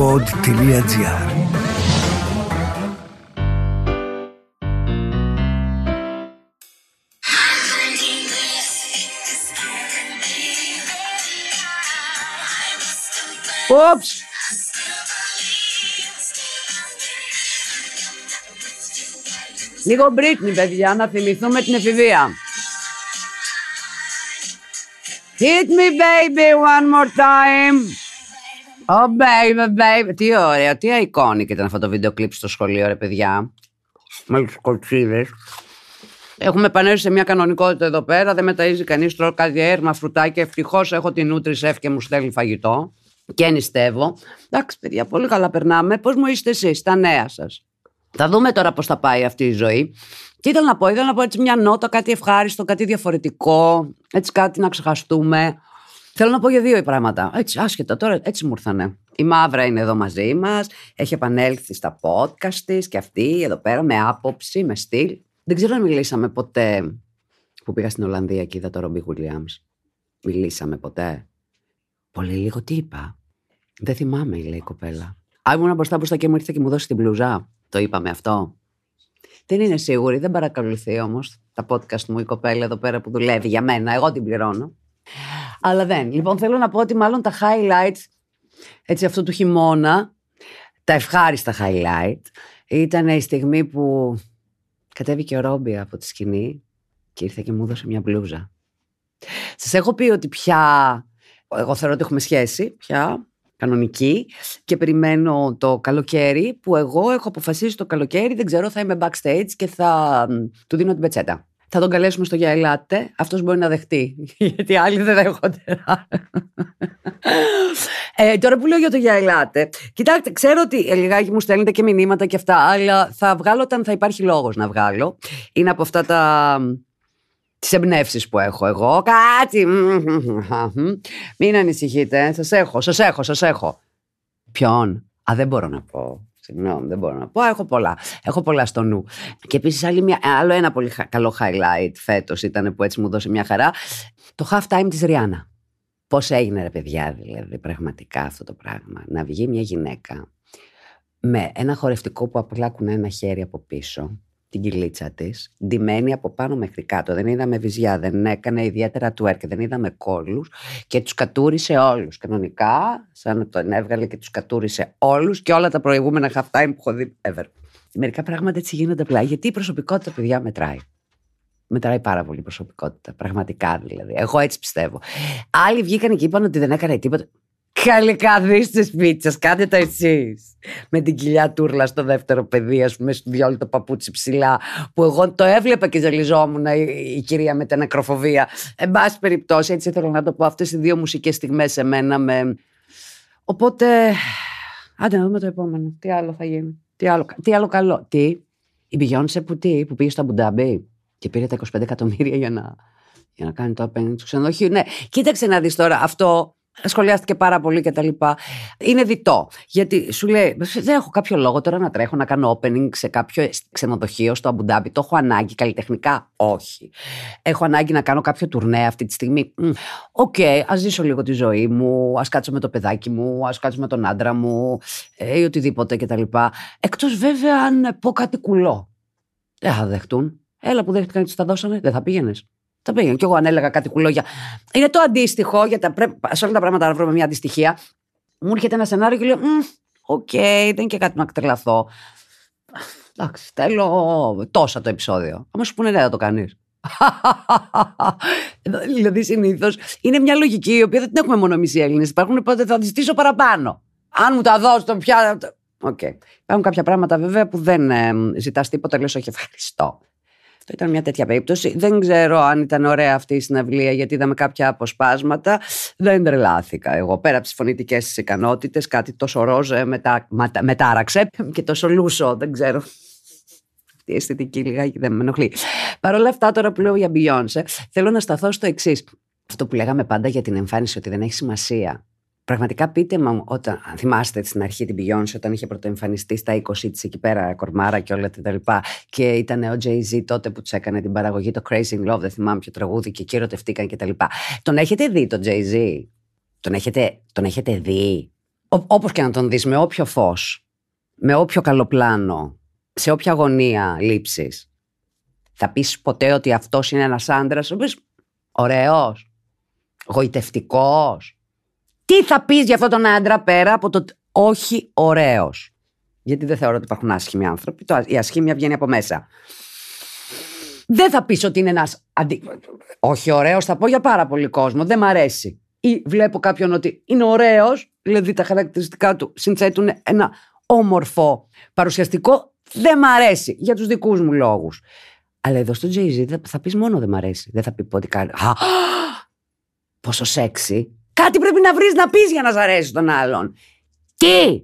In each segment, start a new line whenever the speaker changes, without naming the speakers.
pod.gr
Ούψ! Λίγο Britney, παιδιά, να θυμηθούμε την εφηβεία. Hit me baby one more time. Oh baby, baby. Τι ωραίο, τι iconic ήταν αυτό το βίντεο κλιπ στο σχολείο, ρε παιδιά. Με τους κοτσίδες. Έχουμε επανέλθει σε μια κανονικότητα εδώ πέρα. Δεν μεταζει κανείς. Τρώω κάτι έρμα, φρουτάκια. Ευτυχώς έχω την νούτρι σεφ και μου στέλνει φαγητό. Και νηστεύω. Εντάξει, παιδιά, πολύ καλά περνάμε. Πώς μου είστε εσείς, τα νέα σας; Θα δούμε τώρα πώς θα πάει αυτή η ζωή. Και ήθελα να πω, ήθελα να πω έτσι μια νότα, κάτι ευχάριστο, κάτι διαφορετικό, έτσι κάτι να ξεχαστούμε. Θέλω να πω για δύο πράγματα. Έτσι, άσχετα, τώρα έτσι μου ήρθανε. Η Μαύρα είναι εδώ μαζί μας. Έχει επανέλθει στα podcast της και αυτή εδώ πέρα με άποψη, με στυλ. Δεν ξέρω αν μιλήσαμε ποτέ που πήγα στην Ολλανδία και είδα το Ρομπί Γουλιάμς. Μιλήσαμε ποτέ; Πολύ λίγο τι είπα. Δεν θυμάμαι, λέει η κοπέλα. Α, ήμουν μπροστά μπροστά και μου ήρθε και μου δώσει την μπλουζά. Το είπαμε αυτό. Δεν είναι σίγουρη, δεν παρακολουθεί όμως τα podcast μου η κοπέλα εδώ πέρα που δουλεύει για μένα. Εγώ την πληρώνω. Αλλά δεν. Λοιπόν, θέλω να πω ότι μάλλον τα highlights έτσι αυτού του χειμώνα, τα ευχάριστα highlight, ήταν η στιγμή που κατέβηκε ο Ρόμπι από τη σκηνή και ήρθε και μου έδωσε μια μπλούζα. Σας έχω πει ότι πια, εγώ θεωρώ ότι έχουμε σχέση πια, κανονική και περιμένω το καλοκαίρι που εγώ έχω αποφασίσει το καλοκαίρι, δεν ξέρω, θα είμαι backstage και θα μ, του δίνω την πετσέτα. Θα τον καλέσουμε στο για ελάτε, αυτός μπορεί να δεχτεί, γιατί άλλοι δεν δέχονται. ε, τώρα που λέω για το για ελάτε, κοιτάξτε, ξέρω ότι ε, λιγάκι μου στέλνετε και μηνύματα και αυτά, αλλά θα βγάλω όταν θα υπάρχει λόγος να βγάλω. Είναι από αυτά τα τις εμπνεύσεις που έχω εγώ. Κάτι. Μην ανησυχείτε. Σας έχω, σας έχω, σας έχω. Ποιον; Α, δεν μπορώ να πω. Συγγνώμη, δεν μπορώ να πω. Έχω πολλά. Έχω πολλά στο νου. Και επίσης άλλο ένα πολύ χα- καλό highlight φέτος ήταν που έτσι μου δώσε μια χαρά. Το half time της Ριάννα. Πώς έγινε, ρε παιδιά, δηλαδή, πραγματικά αυτό το πράγμα. Να βγει μια γυναίκα με ένα χορευτικό που απλά κουνάει ένα χέρι από πίσω, την κυλίτσα της, ντυμένη από πάνω μέχρι κάτω. Δεν είδαμε βυζιά, δεν έκανε ιδιαίτερα twerk, δεν είδαμε κόλλους και τους κατούρισε όλους. Κανονικά, σαν να τον έβγαλε και τους κατούρισε όλους και όλα τα προηγούμενα half time που έχω δει ever. Μερικά πράγματα έτσι γίνονται απλά. Γιατί η προσωπικότητα, παιδιά, μετράει. Μετράει πάρα πολύ η προσωπικότητα. Πραγματικά δηλαδή. Εγώ έτσι πιστεύω. Άλλοι βγήκαν και είπαν ότι δεν έκανε τίποτα. Καλικά δίστε πίτσα, κάντε τα εσείς. Με την κοιλιά τούρλα στο δεύτερο παιδί, ας πούμε, στο διόλου το παπούτσι ψηλά, που εγώ το έβλεπα και ζαλιζόμουν η, η κυρία με την ακροφοβία. Εν πάση περιπτώσει, έτσι ήθελα να το πω, αυτές οι δύο μουσικές στιγμές σε μένα με. Οπότε. Άντε να δούμε το επόμενο. Τι άλλο θα γίνει. Τι άλλο, τι άλλο καλό. Τι; Η Beyoncé που τι, που πήγε στο Αμπουντάμπι και πήρε τα 25 εκατομμύρια για να, για να κάνει το opening του ξενοδοχείου. Ναι, κοίταξε να δεις τώρα αυτό. Σχολιάστηκε πάρα πολύ και τα λοιπά. Είναι διττό. Γιατί σου λέει, δεν έχω κάποιο λόγο τώρα να τρέχω να κάνω opening σε κάποιο ξενοδοχείο στο Αμπουντάμπι. Το έχω ανάγκη καλλιτεχνικά; Όχι. Έχω ανάγκη να κάνω κάποιο τουρνέ αυτή τη στιγμή; Μμ, Οκ, ας ζήσω λίγο τη ζωή μου, ας κάτσω με το παιδάκι μου, ας κάτσω με τον άντρα μου ε, ή οτιδήποτε κτλ. Εκτός βέβαια αν πω κάτι κουλό. Δεν θα δεχτούν. Έλα που δέχτηκαν και τους τα δώσανε, δεν θα πήγαινες. Θα πήγαινε. Κι εγώ αν έλεγα κάτι κουλό, για. Είναι το αντίστοιχο, γιατί τα πρέ- σε όλα τα πράγματα να βρούμε μια αντιστοιχία. Μου έρχεται ένα σενάριο και λέω: «Μμ, Οκ, δεν είναι και κάτι να εκτρελαθώ. Εντάξει, θέλω τόσα το επεισόδιο. Άμα σου πούνε ναι, θα το κάνεις. δηλαδή συνήθως είναι μια λογική η οποία δεν την έχουμε μόνο εμείς οι Έλληνες. Υπάρχουν οπότε θα τη στήσω παραπάνω. Αν μου τα δώσεις, το πια. Οκ. Υπάρχουν κάποια πράγματα βέβαια που δεν ε, ζητάς τίποτα, λες όχι ευχαριστώ. Αυτό ήταν μια τέτοια περίπτωση. Δεν ξέρω αν ήταν ωραία αυτή η συναυλία, γιατί είδαμε κάποια αποσπάσματα. Δεν τρελάθηκα. Εγώ πέρα από τις φωνητικέ τη ικανότητες, κάτι τόσο ροζ ε, μετα, μετα, μετάραξε και τόσο λούσο. Δεν ξέρω. Αυτή η αισθητική λιγάκι δεν με ενοχλεί. Παρ' όλα αυτά, τώρα που λέω για Beyoncé, θέλω να σταθώ στο εξής. Αυτό που λέγαμε πάντα για την εμφάνιση, ότι δεν έχει σημασία. Πραγματικά πείτε μου, όταν αν θυμάστε στην αρχή την Beyoncé, όταν είχε πρωτοεμφανιστεί στα 20 της εκεί πέρα, κορμάρα και όλα τα λοιπά. Και ήταν ο Jay-Z τότε που του έκανε την παραγωγή, το Crazy in Love, δεν θυμάμαι ποιο τραγούδι, και εκεί ερωτευτήκαν και τα λοιπά. Τον έχετε δει τον Jay-Z; Τον έχετε, τον έχετε δει; Όπως και να τον δεις, με όποιο φως, με όποιο καλοπλάνο, σε όποια αγωνία λήψη, θα πεις ποτέ ότι αυτός είναι ένας άντρας, ο οποίος ωραίος, γοητευτικός. Τι θα πεις για αυτόν τον άντρα πέρα από το όχι ωραίος; Γιατί δεν θεωρώ ότι υπάρχουν άσχημοι άνθρωποι. Το, η ασχήμια βγαίνει από μέσα. Δεν θα πεις ότι είναι ένας. Αντι... Όχι ωραίος, θα πω για πάρα πολύ κόσμο. Δεν μ' αρέσει. Ή βλέπω κάποιον ότι είναι ωραίος, δηλαδή τα χαρακτηριστικά του συνθέτουν ένα όμορφο παρουσιαστικό. Δεν μ' αρέσει για τους δικούς μου λόγους. Αλλά εδώ στο Jay-Z θα, θα πεις μόνο δεν μ' αρέσει. Δεν θα πει ότι κάνει. Α, πόσο σεξι. Κάτι πρέπει να βρεις να πεις για να σ' αρέσει τον άλλον. Τι!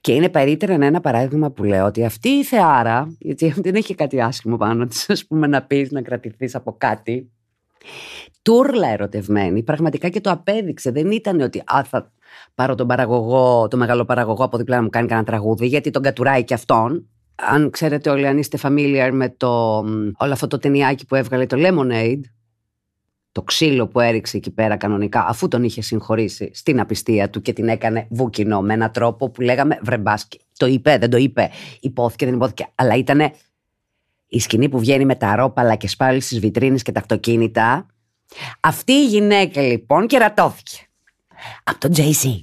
Και είναι περίτερα ένα παράδειγμα που λέω ότι αυτή η θεάρα, γιατί δεν έχει κάτι άσχημο πάνω της, ας πούμε, να πεις να κρατηθείς από κάτι. Τούρλα ερωτευμένη, πραγματικά και το απέδειξε. Δεν ήταν ότι α, θα πάρω τον παραγωγό, τον μεγάλο παραγωγό από διπλά να μου κάνει κανένα τραγούδι, γιατί τον κατουράει και αυτόν. Αν ξέρετε όλοι, αν είστε familiar με το, όλο αυτό το ταινιάκι που έβγαλε το Lemonade, το ξύλο που έριξε εκεί πέρα κανονικά, αφού τον είχε συγχωρήσει στην απιστία του και την έκανε βούκινο με έναν τρόπο που λέγαμε βρεμπάσκι. Το είπε, δεν το είπε, υπόθηκε, δεν υπόθηκε. Αλλά ήταν η σκηνή που βγαίνει με τα ρόπαλα και σπάλι στις βιτρίνες και τα αυτοκίνητα. Αυτή η γυναίκα λοιπόν κερατώθηκε. Από τον Jay-Z.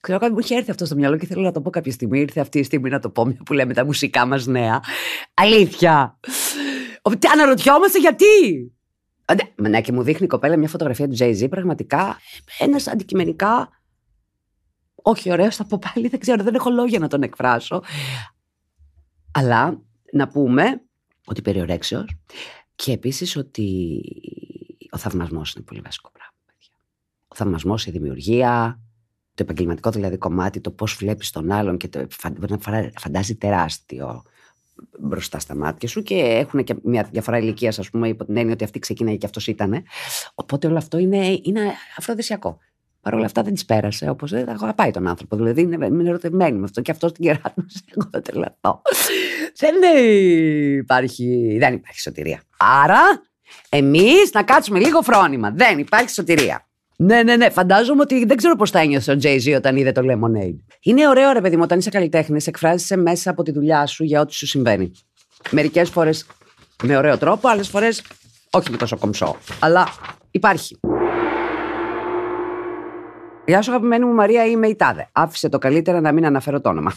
Ξέρω κάτι μου είχε έρθει αυτό στο μυαλό και θέλω να το πω κάποια στιγμή. Ήρθε αυτή η στιγμή να το πω, μια που λέμε τα μουσικά μας νέα. Αλήθεια. Αναρωτιόμαστε γιατί. Ναι, ναι, και μου δείχνει η κοπέλα μια φωτογραφία του Jay-Z. Πραγματικά ένας αντικειμενικά. Όχι ωραίος, θα πω πάλι, δεν ξέρω, δεν έχω λόγια να τον εκφράσω. Αλλά να πούμε ότι περιορέξεω και επίσης ότι ο θαυμασμός είναι πολύ βασικό πράγμα. Ο θαυμασμός, η δημιουργία, το επαγγελματικό δηλαδή κομμάτι, το πώς βλέπεις τον άλλον και το φαντάζει τεράστιο μπροστά στα μάτια σου και έχουν και μια διαφορά ηλικίας, ας πούμε, υπό την έννοια ότι αυτή ξεκίνησε και αυτός ήταν. Οπότε όλο αυτό είναι, είναι αφροδισιακό. Παρ' όλα αυτά δεν της πέρασε, όπως δεν αγαπάει τον άνθρωπο. Δηλαδή είναι, είναι ερωτευμένη με αυτό και αυτό την κεράτωσε. Εγώ δεν τρελαθώ. δεν υπάρχει, δεν υπάρχει σωτηρία. Άρα, εμείς να κάτσουμε λίγο φρόνημα. Δεν υπάρχει σωτηρία. Ναι, ναι, ναι. Φαντάζομαι ότι δεν ξέρω πώς θα ένιωθε ο Jay-Z όταν είδε το Lemonade. Είναι ωραίο, ρε παιδί μου, όταν είσαι καλλιτέχνης, εκφράζεσαι μέσα από τη δουλειά σου για ό,τι σου συμβαίνει. Μερικές φορές με ωραίο τρόπο, άλλες φορές όχι με τόσο κομψό. Αλλά υπάρχει. Γεια σου, αγαπημένη μου Μαρία, είμαι η Τάδε. Άφησε το καλύτερα να μην αναφέρω το όνομα.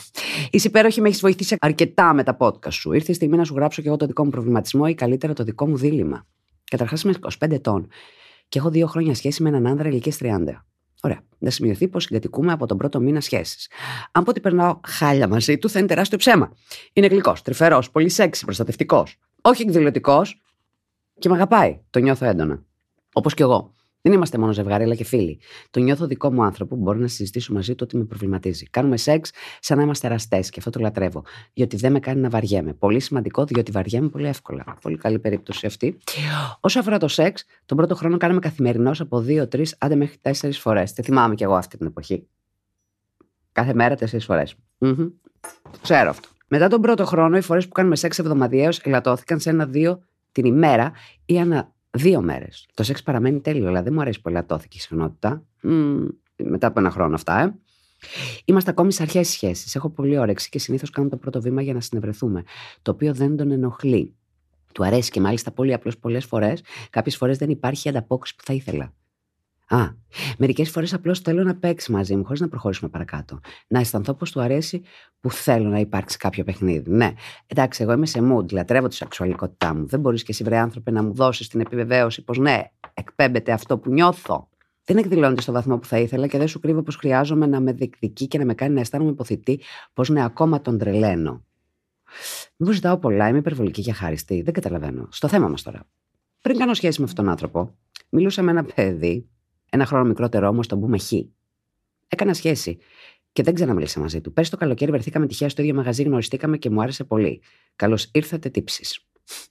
Είσαι υπέροχη, με έχει βοηθήσει αρκετά με τα podcast σου. Ήρθε η στιγμή να σου γράψω και εγώ το δικό μου προβληματισμό ή καλύτερα το δικό μου δίλημα. Καταρχάς είμαι 25 ετών και έχω δύο χρόνια σχέση με έναν άνδρα ηλικίας 30. Ωραία. Να σημειωθεί πως συγκατοικούμε από τον πρώτο μήνα σχέσης. Αν πω ότι περνάω χάλια μαζί του, θα είναι τεράστιο ψέμα. Είναι γλυκός, τρυφερός, πολύ σεξι, προστατευτικός. Όχι εκδηλωτικός και με αγαπάει. Το νιώθω έντονα. Όπως και εγώ. Δεν είμαστε μόνο ζευγάρι, αλλά και φίλοι. Το νιώθω δικό μου άνθρωπο που μπορώ να συζητήσω μαζί του ότι με προβληματίζει. Κάνουμε σεξ σαν να είμαστε εραστές και αυτό το λατρεύω. Διότι δεν με κάνει να βαριέμαι. Πολύ σημαντικό, διότι βαριέμαι πολύ εύκολα. Πολύ καλή περίπτωση αυτή. Όσο αφορά το σεξ, τον πρώτο χρόνο κάναμε καθημερινώς από δύο-τρει, άντε μέχρι τέσσερις φορές. Τη θυμάμαι κι εγώ αυτή την εποχή. Κάθε μέρα τέσσερις φορές. Mm-hmm. Ξέρω αυτό. Μετά τον πρώτο χρόνο, οι φορές που κάνουμε σεξ εβδομαδιαίως ελαττώθηκαν σε ένα-δύο την ημέρα ή ένα Δύο μέρες. Το σεξ παραμένει τέλειο, αλλά δεν μου αρέσει πολύ ατόθηκη συχνότητα. Μ, μετά από ένα χρόνο αυτά, ε. Είμαστε ακόμη σε αρχές σχέσει. Έχω πολύ όρεξη και συνήθως κάνω το πρώτο βήμα για να συνευρεθούμε. Το οποίο δεν τον ενοχλεί. Του αρέσει και μάλιστα πολύ απλώς πολλές φορές. Κάποιες φορές δεν υπάρχει ανταπόκριση που θα ήθελα. Α, μερικές φορές απλώς θέλω να παίξει μαζί μου χωρίς να προχωρήσουμε παρακάτω. Να αισθανθώ πως του αρέσει που θέλω να υπάρξει κάποιο παιχνίδι. Ναι, εντάξει, εγώ είμαι σε mood, λατρεύω τη σεξουαλικότητά μου. Δεν μπορείς και εσύ, βρε άνθρωπε, να μου δώσεις την επιβεβαίωση πως ναι, εκπέμπεται αυτό που νιώθω. Δεν εκδηλώνεται στο βαθμό που θα ήθελα και δεν σου κρύβω πως χρειάζομαι να με διεκδικεί και να με κάνει να αισθάνομαι υποθητή πως ναι, ακόμα τον τρελαίνω. Μήπως ζητάω πολλά, είμαι υπερβολική και χάριστη. Δεν καταλαβαίνω. Στο θέμα μας τώρα. Πριν κάνω σχέση με αυτόν τον άνθρωπο, μιλούσα με ένα παιδί ένα χρόνο μικρότερο όμως, τον πούμε Χ. Έκανα σχέση και δεν ξαναμίλησα μαζί του. Πέρσι το καλοκαίρι βρεθήκαμε τυχαία στο ίδιο μαγαζί, γνωριστήκαμε και μου άρεσε πολύ. Καλώς ήρθατε τύψεις.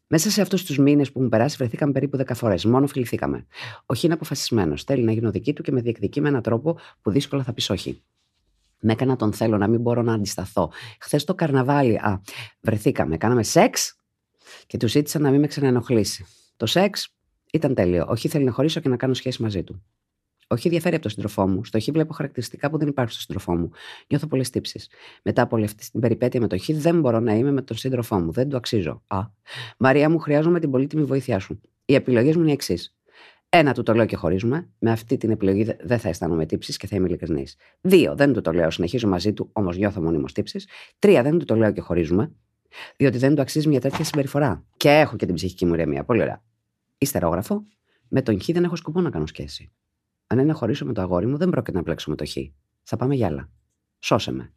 Μέσα σε αυτούς τους μήνες που μου περάσει, βρεθήκαμε περίπου 10 φορές. Μόνο φιληθήκαμε. Όχι είναι αποφασισμένος. Θέλει να γίνω δική του και με διεκδικεί με έναν τρόπο που δύσκολα θα πεις όχι. Με έκανα τον θέλω να μην μπορώ να αντισταθώ. Χθες το καρναβάλι, α, βρεθήκαμε, κάναμε σεξ και του ζήτησα να μην με ξαναενοχλήσει. Το σεξ ήταν τέλειο. Όχι θέλει να χωρίσω και να κάνω σχέση μαζί του. Όχι διαφέρει από τον σύντροφό μου. Στο χ βλέπω χαρακτηριστικά που δεν υπάρχουν στον σύντροφό μου. Νιώθω πολλές τύψεις. Μετά από όλη αυτή την περιπέτεια με το χ, δεν μπορώ να είμαι με τον σύντροφό μου. Δεν το αξίζω. Α. Μαρία μου, χρειάζομαι την πολύτιμη βοήθειά σου. Οι επιλογές μου είναι εξής. Ένα, του το λέω και χωρίζουμε. Με αυτή την επιλογή δεν θα αισθάνομαι τύψεις και θα είμαι ειλικρινής. Δύο, δεν του το λέω, συνεχίζω μαζί του, όμως νιώθω μονίμως τύψεις. Τρία, δεν του το λέω και χωρίζουμε. Διότι δεν του αξίζει μια τέτοια συμπεριφορά. Και έχω και την ψυχική μου ηρεμία. Πολύ ωραία. Ιστερόγραφο. Με τον Χ δεν έχω σκοπό να κάνω σχέση. Αν είναι να χωρίσω με το αγόρι μου, δεν πρόκειται να πλέξω με το Χ. Θα πάμε για άλλα. Σώσε με.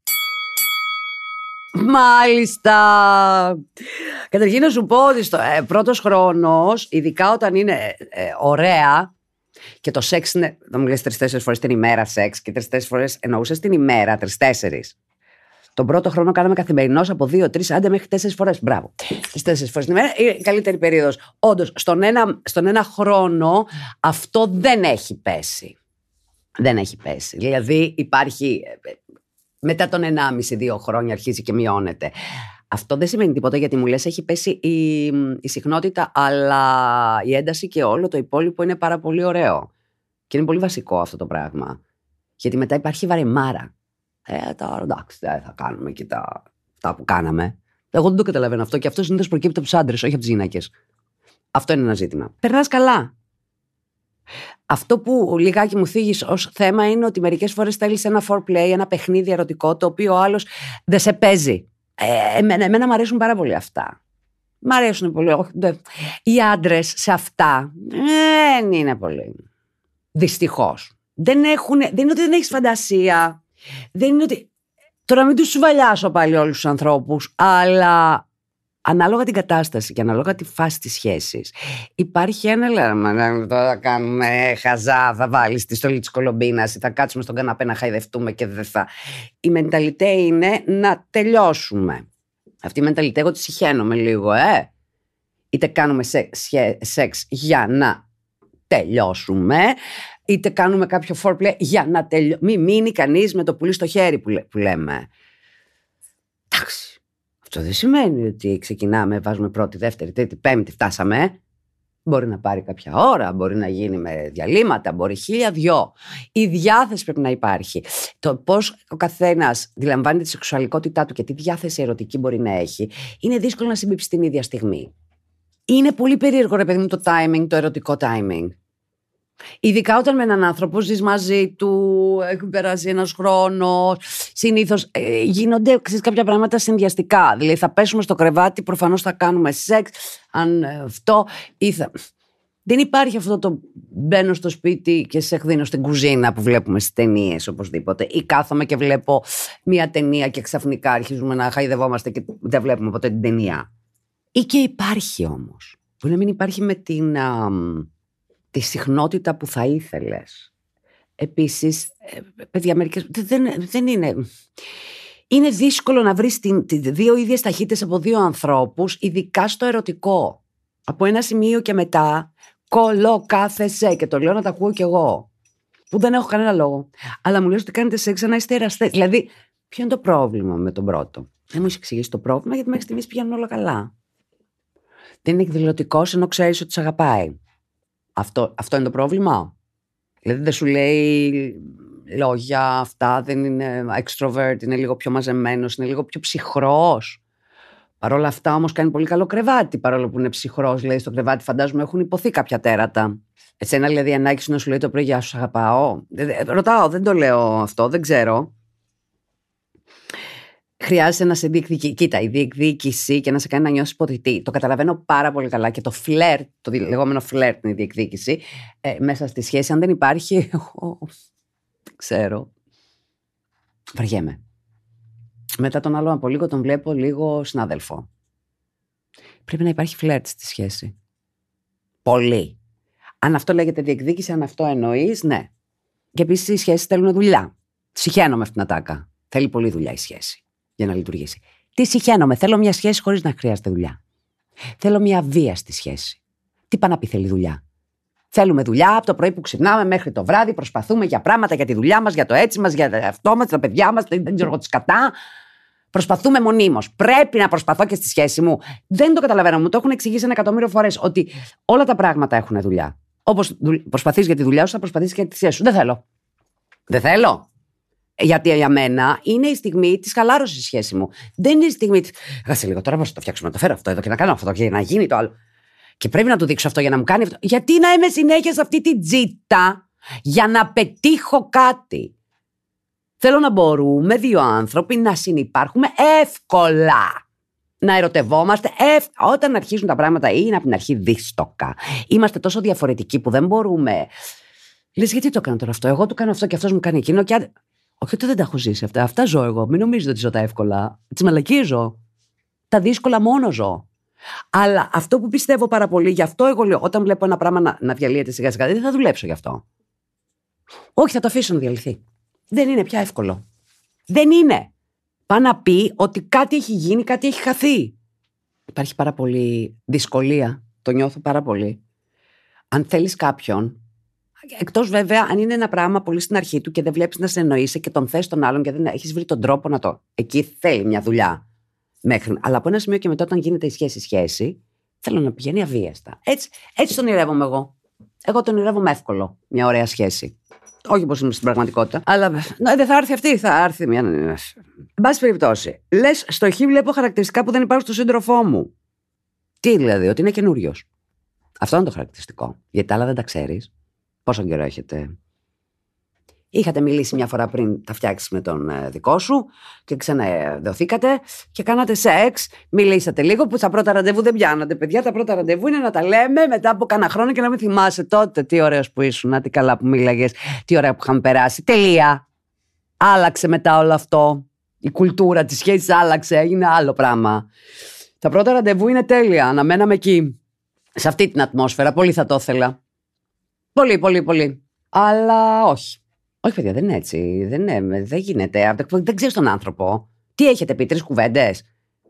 Μάλιστα. Καταρχήν να σου πω ότι στο ε, πρώτος χρόνος, ειδικά όταν είναι ε, ε, ωραία και το σεξ είναι, θα μου λες τρεις-τέσσερις φορές την ημέρα σεξ και τρεις-τέσσερις φορές εννοούσες την ημέρα, τρεις-τέσσερις. Τον πρώτο χρόνο κάναμε καθημερινώς από δύο, τρεις, άντε μέχρι τέσσερις φορές. Μπράβο. Τι τέσσερις φορές την ημέρα. Η καλύτερη περίοδος. Όντως, στον ένα, στον ένα χρόνο αυτό δεν έχει πέσει. Δεν έχει πέσει. Δηλαδή υπάρχει. Μετά τον 1,5-2 χρόνια αρχίζει και μειώνεται. Αυτό δεν σημαίνει τίποτα γιατί μου λες έχει πέσει η, η συχνότητα αλλά η ένταση και όλο το υπόλοιπο είναι πάρα πολύ ωραίο. Και είναι πολύ βασικό αυτό το πράγμα. Γιατί μετά υπάρχει βαρεμάρα. Ε, τώρα εντάξει, δεν θα κάνουμε και τα, τα που κάναμε. Εγώ δεν το καταλαβαίνω αυτό και αυτό συνήθως προκύπτει από τους άντρες, όχι από τις γυναίκες. Αυτό είναι ένα ζήτημα. Περνάς καλά. Αυτό που λιγάκι μου θίγεις ως θέμα είναι ότι μερικές φορές θέλει ένα foreplay, ένα παιχνίδι ερωτικό, το οποίο ο άλλος δεν σε παίζει. Ε, εμένα, εμένα μου αρέσουν πάρα πολύ αυτά. Μ' αρέσουν πολύ. Οι άντρες σε αυτά δεν είναι πολύ. Δυστυχώς. Δεν, δεν είναι ότι δεν έχεις φαντασία. Δεν είναι ότι. Τώρα μην τους σουβαλιάσω πάλι όλους τους ανθρώπους, αλλά ανάλογα την κατάσταση και ανάλογα τη φάση της σχέσης, υπάρχει ένα λέμε. Τώρα κάνουμε χαζά, θα βάλεις τη στολή της κολομπίνας ή θα κάτσουμε στον καναπέ να χαϊδευτούμε και δεν θα. Η μενταλιτέ είναι να τελειώσουμε. Αυτή η μενταλιτέ, εγώ τη συχαίνομαι λίγο, ε. Είτε κάνουμε σεξ για να τελειώσουμε, είτε κάνουμε κάποιο foreplay για να τελειώσει. Μην μείνει κανείς με το πουλί στο χέρι που, λέμε. Εντάξει. Αυτό δεν σημαίνει ότι ξεκινάμε, βάζουμε πρώτη, δεύτερη, τρίτη, πέμπτη, φτάσαμε. Μπορεί να πάρει κάποια ώρα, μπορεί να γίνει με διαλύματα, μπορεί χίλια δυο. Η διάθεση πρέπει να υπάρχει. Το πώς ο καθένας αντιλαμβάνεται τη σεξουαλικότητά του και τι διάθεση ερωτική μπορεί να έχει, είναι δύσκολο να συμπίψει την ίδια στιγμή. Είναι πολύ περίεργο, ρε παιδί μου, το timing, το ερωτικό timing. Ειδικά όταν με έναν άνθρωπο ζεις μαζί του, έχει περάσει ένας χρόνος. Συνήθως ε, γίνονται ξέρεις, κάποια πράγματα συνδυαστικά. Δηλαδή θα πέσουμε στο κρεβάτι, προφανώς θα κάνουμε σεξ, αν ε, αυτό ή θα. Δεν υπάρχει αυτό το μπαίνω στο σπίτι και σε εκδίνω στην κουζίνα που βλέπουμε στις ταινίες οπωσδήποτε. Ή κάθομαι και βλέπω μία ταινία και ξαφνικά αρχίζουμε να χαϊδευόμαστε και δεν βλέπουμε ποτέ την ταινία. Ή και υπάρχει όμως. Μπορεί να μην υπάρχει με την τη συχνότητα που θα ήθελες. Επίσης, ε, παιδιά, μερικές, δεν, δεν είναι... Είναι δύσκολο να βρεις την, τη, δύο ίδιες ταχύτητες από δύο ανθρώπους, ειδικά στο ερωτικό. Από ένα σημείο και μετά, κολό κάθεσαι και το λέω να τα ακούω κι εγώ. Που δεν έχω κανένα λόγο. Αλλά μου λες ότι κάνετε σεξ να είστε εραστές. Δηλαδή, ποιο είναι το πρόβλημα με τον πρώτο; Δεν μου έχεις εξηγήσει το πρόβλημα γιατί μέχρι στιγμής πηγαίνουν όλα καλά. Δεν είναι εκδηλωτικός ενώ ξέρεις ότι σε αγαπάει. Αυτό, αυτό είναι το πρόβλημα. Δηλαδή δεν σου λέει λόγια αυτά, δεν είναι extrovert, είναι λίγο πιο μαζεμένος, είναι λίγο πιο ψυχρός. Παρ' όλα αυτά όμως κάνει πολύ καλό κρεβάτι, παρόλο που είναι ψυχρός, δηλαδή στο κρεβάτι φαντάζομαι έχουν υποθεί κάποια τέρατα. Εσένα δηλαδή ανάγκης να σου λέει το πρωί γεια σου αγαπάω. Ρωτάω, δεν το λέω αυτό, δεν ξέρω χρειάζεται να σε διεκδικήσει. Κοίτα, η διεκδίκηση και να σε κάνει να νιώσεις υποτιτή. Το καταλαβαίνω πάρα πολύ καλά και το φλερτ, το λεγόμενο φλερτ είναι η διεκδίκηση. Ε, μέσα στη σχέση, αν δεν υπάρχει, εγώ ξέρω. Βαριέμαι. Μετά τον άλλο από λίγο τον βλέπω λίγο συνάδελφο. Πρέπει να υπάρχει φλερτ στη σχέση. Πολύ. Αν αυτό λέγεται διεκδίκηση, αν αυτό εννοείς, ναι. Και επίσης οι σχέσεις θέλουν δουλειά. Συχαίνω με αυτήν την ατάκα. Θέλει πολύ δουλειά η σχέση για να λειτουργήσει. Τι συχαίνομαι, θέλω μια σχέση χωρίς να χρειάζεται δουλειά. Θέλω μια βία στη σχέση. Τι πάνε να πει θέλει δουλειά. Θέλουμε δουλειά από το πρωί που ξυπνάμε μέχρι το βράδυ, προσπαθούμε για πράγματα, για τη δουλειά μας, για το έτσι μας, για αυτό μας, τα παιδιά μας, δεν ξέρω τι κατά. Προσπαθούμε μονίμως. Πρέπει να προσπαθώ και στη σχέση μου. Δεν το καταλαβαίνω. Μου το έχουν εξηγήσει ένα εκατομμύριο φορές ότι όλα τα πράγματα έχουν δουλειά. Όπως προσπαθείς για τη δουλειά σου, θα προσπαθήσει και για τη θέση σου. Δεν θέλω. Δεν θέλω. Γιατί για μένα είναι η στιγμή της χαλάρωσης σχέση μου. Δεν είναι η στιγμή τη. Κάτσε λίγο τώρα, πώ το φτιάξουμε, να το φέρω αυτό εδώ και να κάνω αυτό και να γίνει το άλλο. Και πρέπει να του δείξω αυτό για να μου κάνει αυτό. Γιατί να είμαι συνέχεια σε αυτή την τζίτα για να πετύχω κάτι. Θέλω να μπορούμε δύο άνθρωποι να συνεπάρχουμε εύκολα. Να ερωτευόμαστε ευ... όταν αρχίζουν τα πράγματα ή είναι από την αρχή δύστοκα. Είμαστε τόσο διαφορετικοί που δεν μπορούμε. Λες γιατί το έκανα τώρα αυτό; Εγώ του κάνω αυτό και αυτός μου κάνει εκείνο. Και... Όχι ότι δεν τα έχω ζήσει αυτά. Αυτά ζω εγώ. Μην νομίζετε ότι ζω τα εύκολα. Τις μαλακίζω. Τα δύσκολα μόνο ζω. Αλλά αυτό που πιστεύω πάρα πολύ, γι' αυτό εγώ λέω, όταν βλέπω ένα πράγμα να, να διαλύεται σιγά σιγά, δεν θα δουλέψω γι' αυτό. Όχι, θα το αφήσω να διαλυθεί. Δεν είναι πια εύκολο. Δεν είναι. Πάει να πει ότι κάτι έχει γίνει, κάτι έχει χαθεί. Υπάρχει πάρα πολύ δυσκολία. Το νιώθω πάρα πολύ. Αν θέλεις κάποιον, εκτός βέβαια αν είναι ένα πράγμα πολύ στην αρχή του και δεν βλέπεις να σε εννοείσαι και τον θες τον άλλον και δεν έχεις βρει τον τρόπο να το. Εκεί θέλει μια δουλειά. Μέχρι. Αλλά από ένα σημείο και μετά, όταν γίνεται η σχέση-σχέση, θέλω να πηγαίνει αβίαστα. Έτσι, έτσι τον ονειρεύομαι εγώ. Εγώ τον ονειρεύομαι εύκολο. Μια ωραία σχέση. Όχι όπω είμαι στην πραγματικότητα. Αλλά ναι, δεν θα έρθει αυτή, θα έρθει μια. Εν πάση περιπτώσει, λες, στο χ βλέπω χαρακτηριστικά που δεν υπάρχουν στο σύντροφό μου. Τι δηλαδή, ότι είναι καινούριος. Αυτό είναι το χαρακτηριστικό. Γιατί τα άλλα δεν τα ξέρεις. Πόσο καιρό έχετε; Είχατε μιλήσει μια φορά πριν τα φτιάξει με τον ε, δικό σου και ξαναδοθήκατε και κάνατε σεξ. Μιλήσατε λίγο που στα πρώτα ραντεβού δεν πιάνατε. Παιδιά, τα πρώτα ραντεβού είναι να τα λέμε μετά από κάνα χρόνο και να μην θυμάσαι τότε τι ωραίος που ήσουν, τι καλά που μίλαγες, τι ωραία που είχαμε περάσει. Τελεία. Άλλαξε μετά όλο αυτό. Η κουλτούρα της σχέσης άλλαξε, έγινε άλλο πράγμα. Τα πρώτα ραντεβού είναι τέλεια. Να μέναμε εκεί. Σε αυτή την ατμόσφαιρα. Πολύ θα το ήθελα. Πολύ, πολύ, πολύ. Αλλά όχι. Όχι, παιδιά, δεν είναι έτσι. Δεν, είναι, δεν γίνεται. Δεν ξέρει τον άνθρωπο. Τι έχετε πει, τρεις κουβέντες;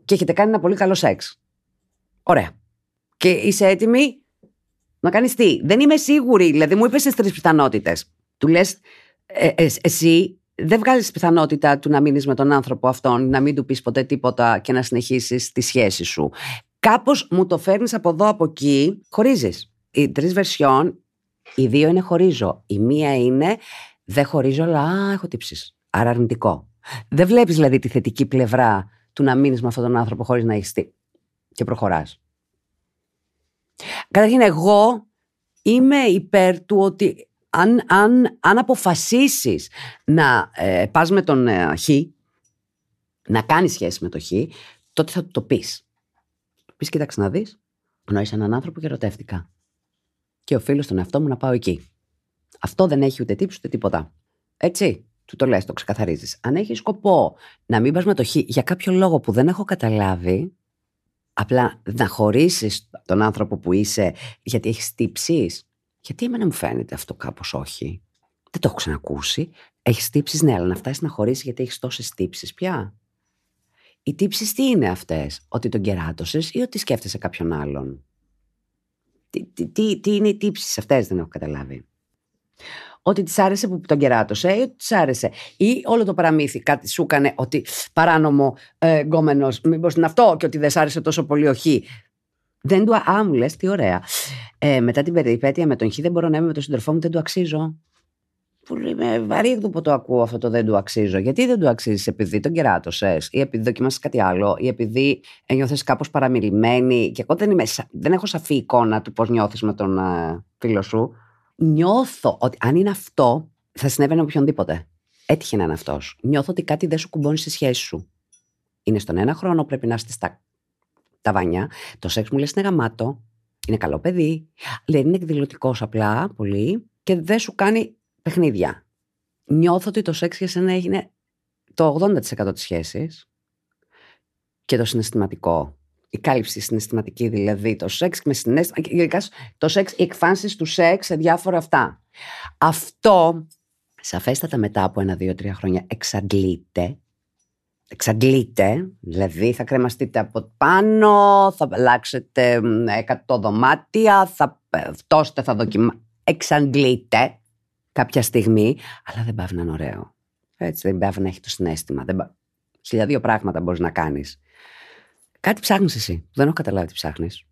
Και έχετε κάνει ένα πολύ καλό σεξ. Ωραία. Και είσαι έτοιμη να κάνεις τι; Δεν είμαι σίγουρη. Δηλαδή, μου είπες τι τρεις πιθανότητες. Του λες, ε, ε, εσύ δεν βγάλει πιθανότητα του να μείνεις με τον άνθρωπο αυτόν, να μην του πεις ποτέ τίποτα και να συνεχίσεις τη σχέση σου. Κάπως μου το φέρνεις από εδώ, από εκεί, χωρίζεις. Οι τρεις βερσιόν, οι δύο είναι χωρίζω. Η μία είναι δεν χωρίζω, αλλά α, έχω τύψεις. Άρα αρνητικό. Δεν βλέπεις δηλαδή τη θετική πλευρά του να μείνεις με αυτόν τον άνθρωπο χωρίς να έχεις τι. Και προχωράς. Καταρχήν, εγώ είμαι υπέρ του ότι αν, αν, αν αποφασίσεις να ε, πας με τον ε, Χ, να κάνεις σχέση με τον Χ, τότε θα του το πεις. Του πεις, κοίταξε να δεις, γνώρισα έναν άνθρωπο και ερωτεύτηκα. Και οφείλω στον εαυτό μου να πάω εκεί. Αυτό δεν έχει ούτε τύψη ούτε τίποτα. Έτσι. Του το λες, το ξεκαθαρίζεις. Αν έχεις σκοπό να μην πας με το χ για κάποιο λόγο που δεν έχω καταλάβει, απλά να χωρίσεις τον άνθρωπο που είσαι γιατί έχεις τύψεις. Γιατί εμένα μου φαίνεται αυτό κάπως όχι. Δεν το έχω ξανακούσει. Έχεις τύψεις, ναι, αλλά να φτάσεις να χωρίσεις γιατί έχεις τόσες τύψεις πια. Οι τύψεις τι είναι αυτές, Ότι τον κεράτωσες ή ότι σκέφτεσαι κάποιον άλλον; Τι, τι, τι, τι είναι οι τύψεις; Αυτές, δεν έχω καταλάβει ότι της άρεσε που τον κεράτωσε ή ότι της άρεσε. Ή όλο το παραμύθι κάτι σου έκανε ότι παράνομο ε, γκόμενος, μήπως είναι αυτό και ότι δεν σ' άρεσε τόσο πολύ ο Χ. Δεν του. Α, μου λες, τι ωραία. Ε, μετά την περιπέτεια με τον Χ δεν μπορώ να είμαι με τον σύντροφό μου, δεν του αξίζω. Πολύ με βαρύ που το ακούω αυτό το δεν του αξίζω. Γιατί δεν του αξίζεις, επειδή τον κεράτωσες, ή επειδή δοκιμάσει κάτι άλλο, ή επειδή ένιωθες κάπως παραμιλημένη. Και εγώ δεν, είμαι, δεν έχω σαφή εικόνα του πώς νιώθεις με τον ε, φίλο σου νιώθω ότι αν είναι αυτό, θα συνέβαινε με οποιονδήποτε. Έτυχε να είναι αυτός. Νιώθω ότι κάτι δεν σου κουμπώνει στη σχέση σου. Είναι στον ένα χρόνο, πρέπει να είστε στα τα βανιά. Το σεξ μου λες είναι γαμάτο. Είναι καλό παιδί. Λέει είναι εκδηλωτικός απλά πολύ και δεν σου κάνει παιχνίδια. Νιώθω ότι το σεξ για σένα έγινε το 80% της σχέσης και το συναισθηματικό η κάλυψη συναισθηματική, δηλαδή το σεξ με συνέστημα, γενικά το σεξ, οι εκφάνσεις του σεξ σε διάφορα αυτά. Αυτό, σαφέστατα μετά από ένα, δύο, τρία χρόνια, εξαντλείται. Εξαντλείται, δηλαδή θα κρεμαστείτε από πάνω, θα αλλάξετε εκατό δωμάτια, θα φτώσετε, θα δοκιμάσετε. Εξαντλείται κάποια στιγμή, αλλά δεν πάει να είναι ωραίο. Έτσι, δεν πάει να έχει το συνέστημα. Δεν... Χιλιάδιο πράγματα μπορείς να κάνεις. Κάτι ψάχνεις εσύ. Δεν έχω καταλάβει τι ψάχνεις.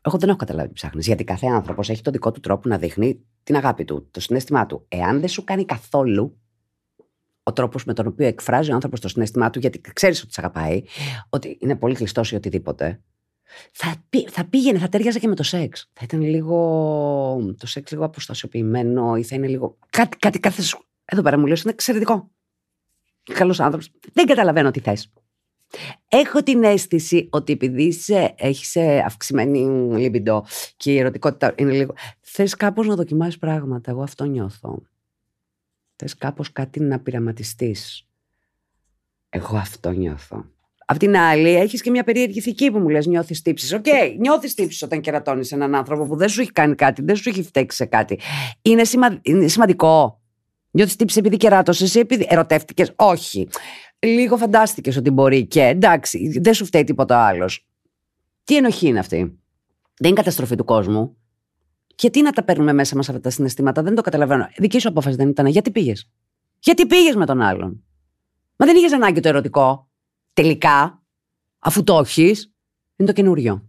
Εγώ δεν έχω καταλάβει τι ψάχνεις. Γιατί κάθε άνθρωπος έχει τον δικό του τρόπο να δείχνει την αγάπη του, το συνέστημά του. Εάν δεν σου κάνει καθόλου ο τρόπος με τον οποίο εκφράζει ο άνθρωπος το συνέστημά του, γιατί ξέρεις ότι σε αγαπάει, ότι είναι πολύ κλειστός ή οτιδήποτε, θα, θα πήγαινε, θα ταιριάζε και με το σεξ. Θα ήταν λίγο. το σεξ λίγο αποστασιοποιημένο ή θα είναι λίγο. Κάτι, κάτι κάθε σου. Εδώ πέρα μου λέει είναι εξαιρετικό. Καλός άνθρωπος. Δεν καταλαβαίνω τι θες. Έχω την αίσθηση ότι επειδή έχεις αυξημένη λιμπιντό και η ερωτικότητα είναι λίγο. Θες κάπως να δοκιμάσεις πράγματα. Εγώ αυτό νιώθω. Θες κάπως κάτι να πειραματιστείς. Εγώ αυτό νιώθω. Απ' την άλλη, έχεις και μια περίεργη ηθική που μου λες: Νιώθεις τύψεις. OK, okay, νιώθεις τύψεις όταν κερατώνεις έναν άνθρωπο που δεν σου έχει κάνει κάτι, δεν σου έχει φταίξει σε κάτι. Είναι, σημα... είναι σημαντικό. Νιώθεις τύψεις επειδή κεράτωσες ή επειδή ερωτεύτηκες. Όχι. Λίγο φαντάστηκες ότι μπορεί και εντάξει, δεν σου φταίει τίποτα άλλος. Τι ενοχή είναι αυτή; Δεν είναι καταστροφή του κόσμου. Γιατί να τα παίρνουμε μέσα μας αυτά τα συναισθήματα, δεν το καταλαβαίνω. Δική σου απόφαση δεν ήταν. Γιατί πήγες; Γιατί πήγες με τον άλλον; Μα δεν είχες ανάγκη το ερωτικό. Τελικά, αφού το έχεις, είναι το καινούριο.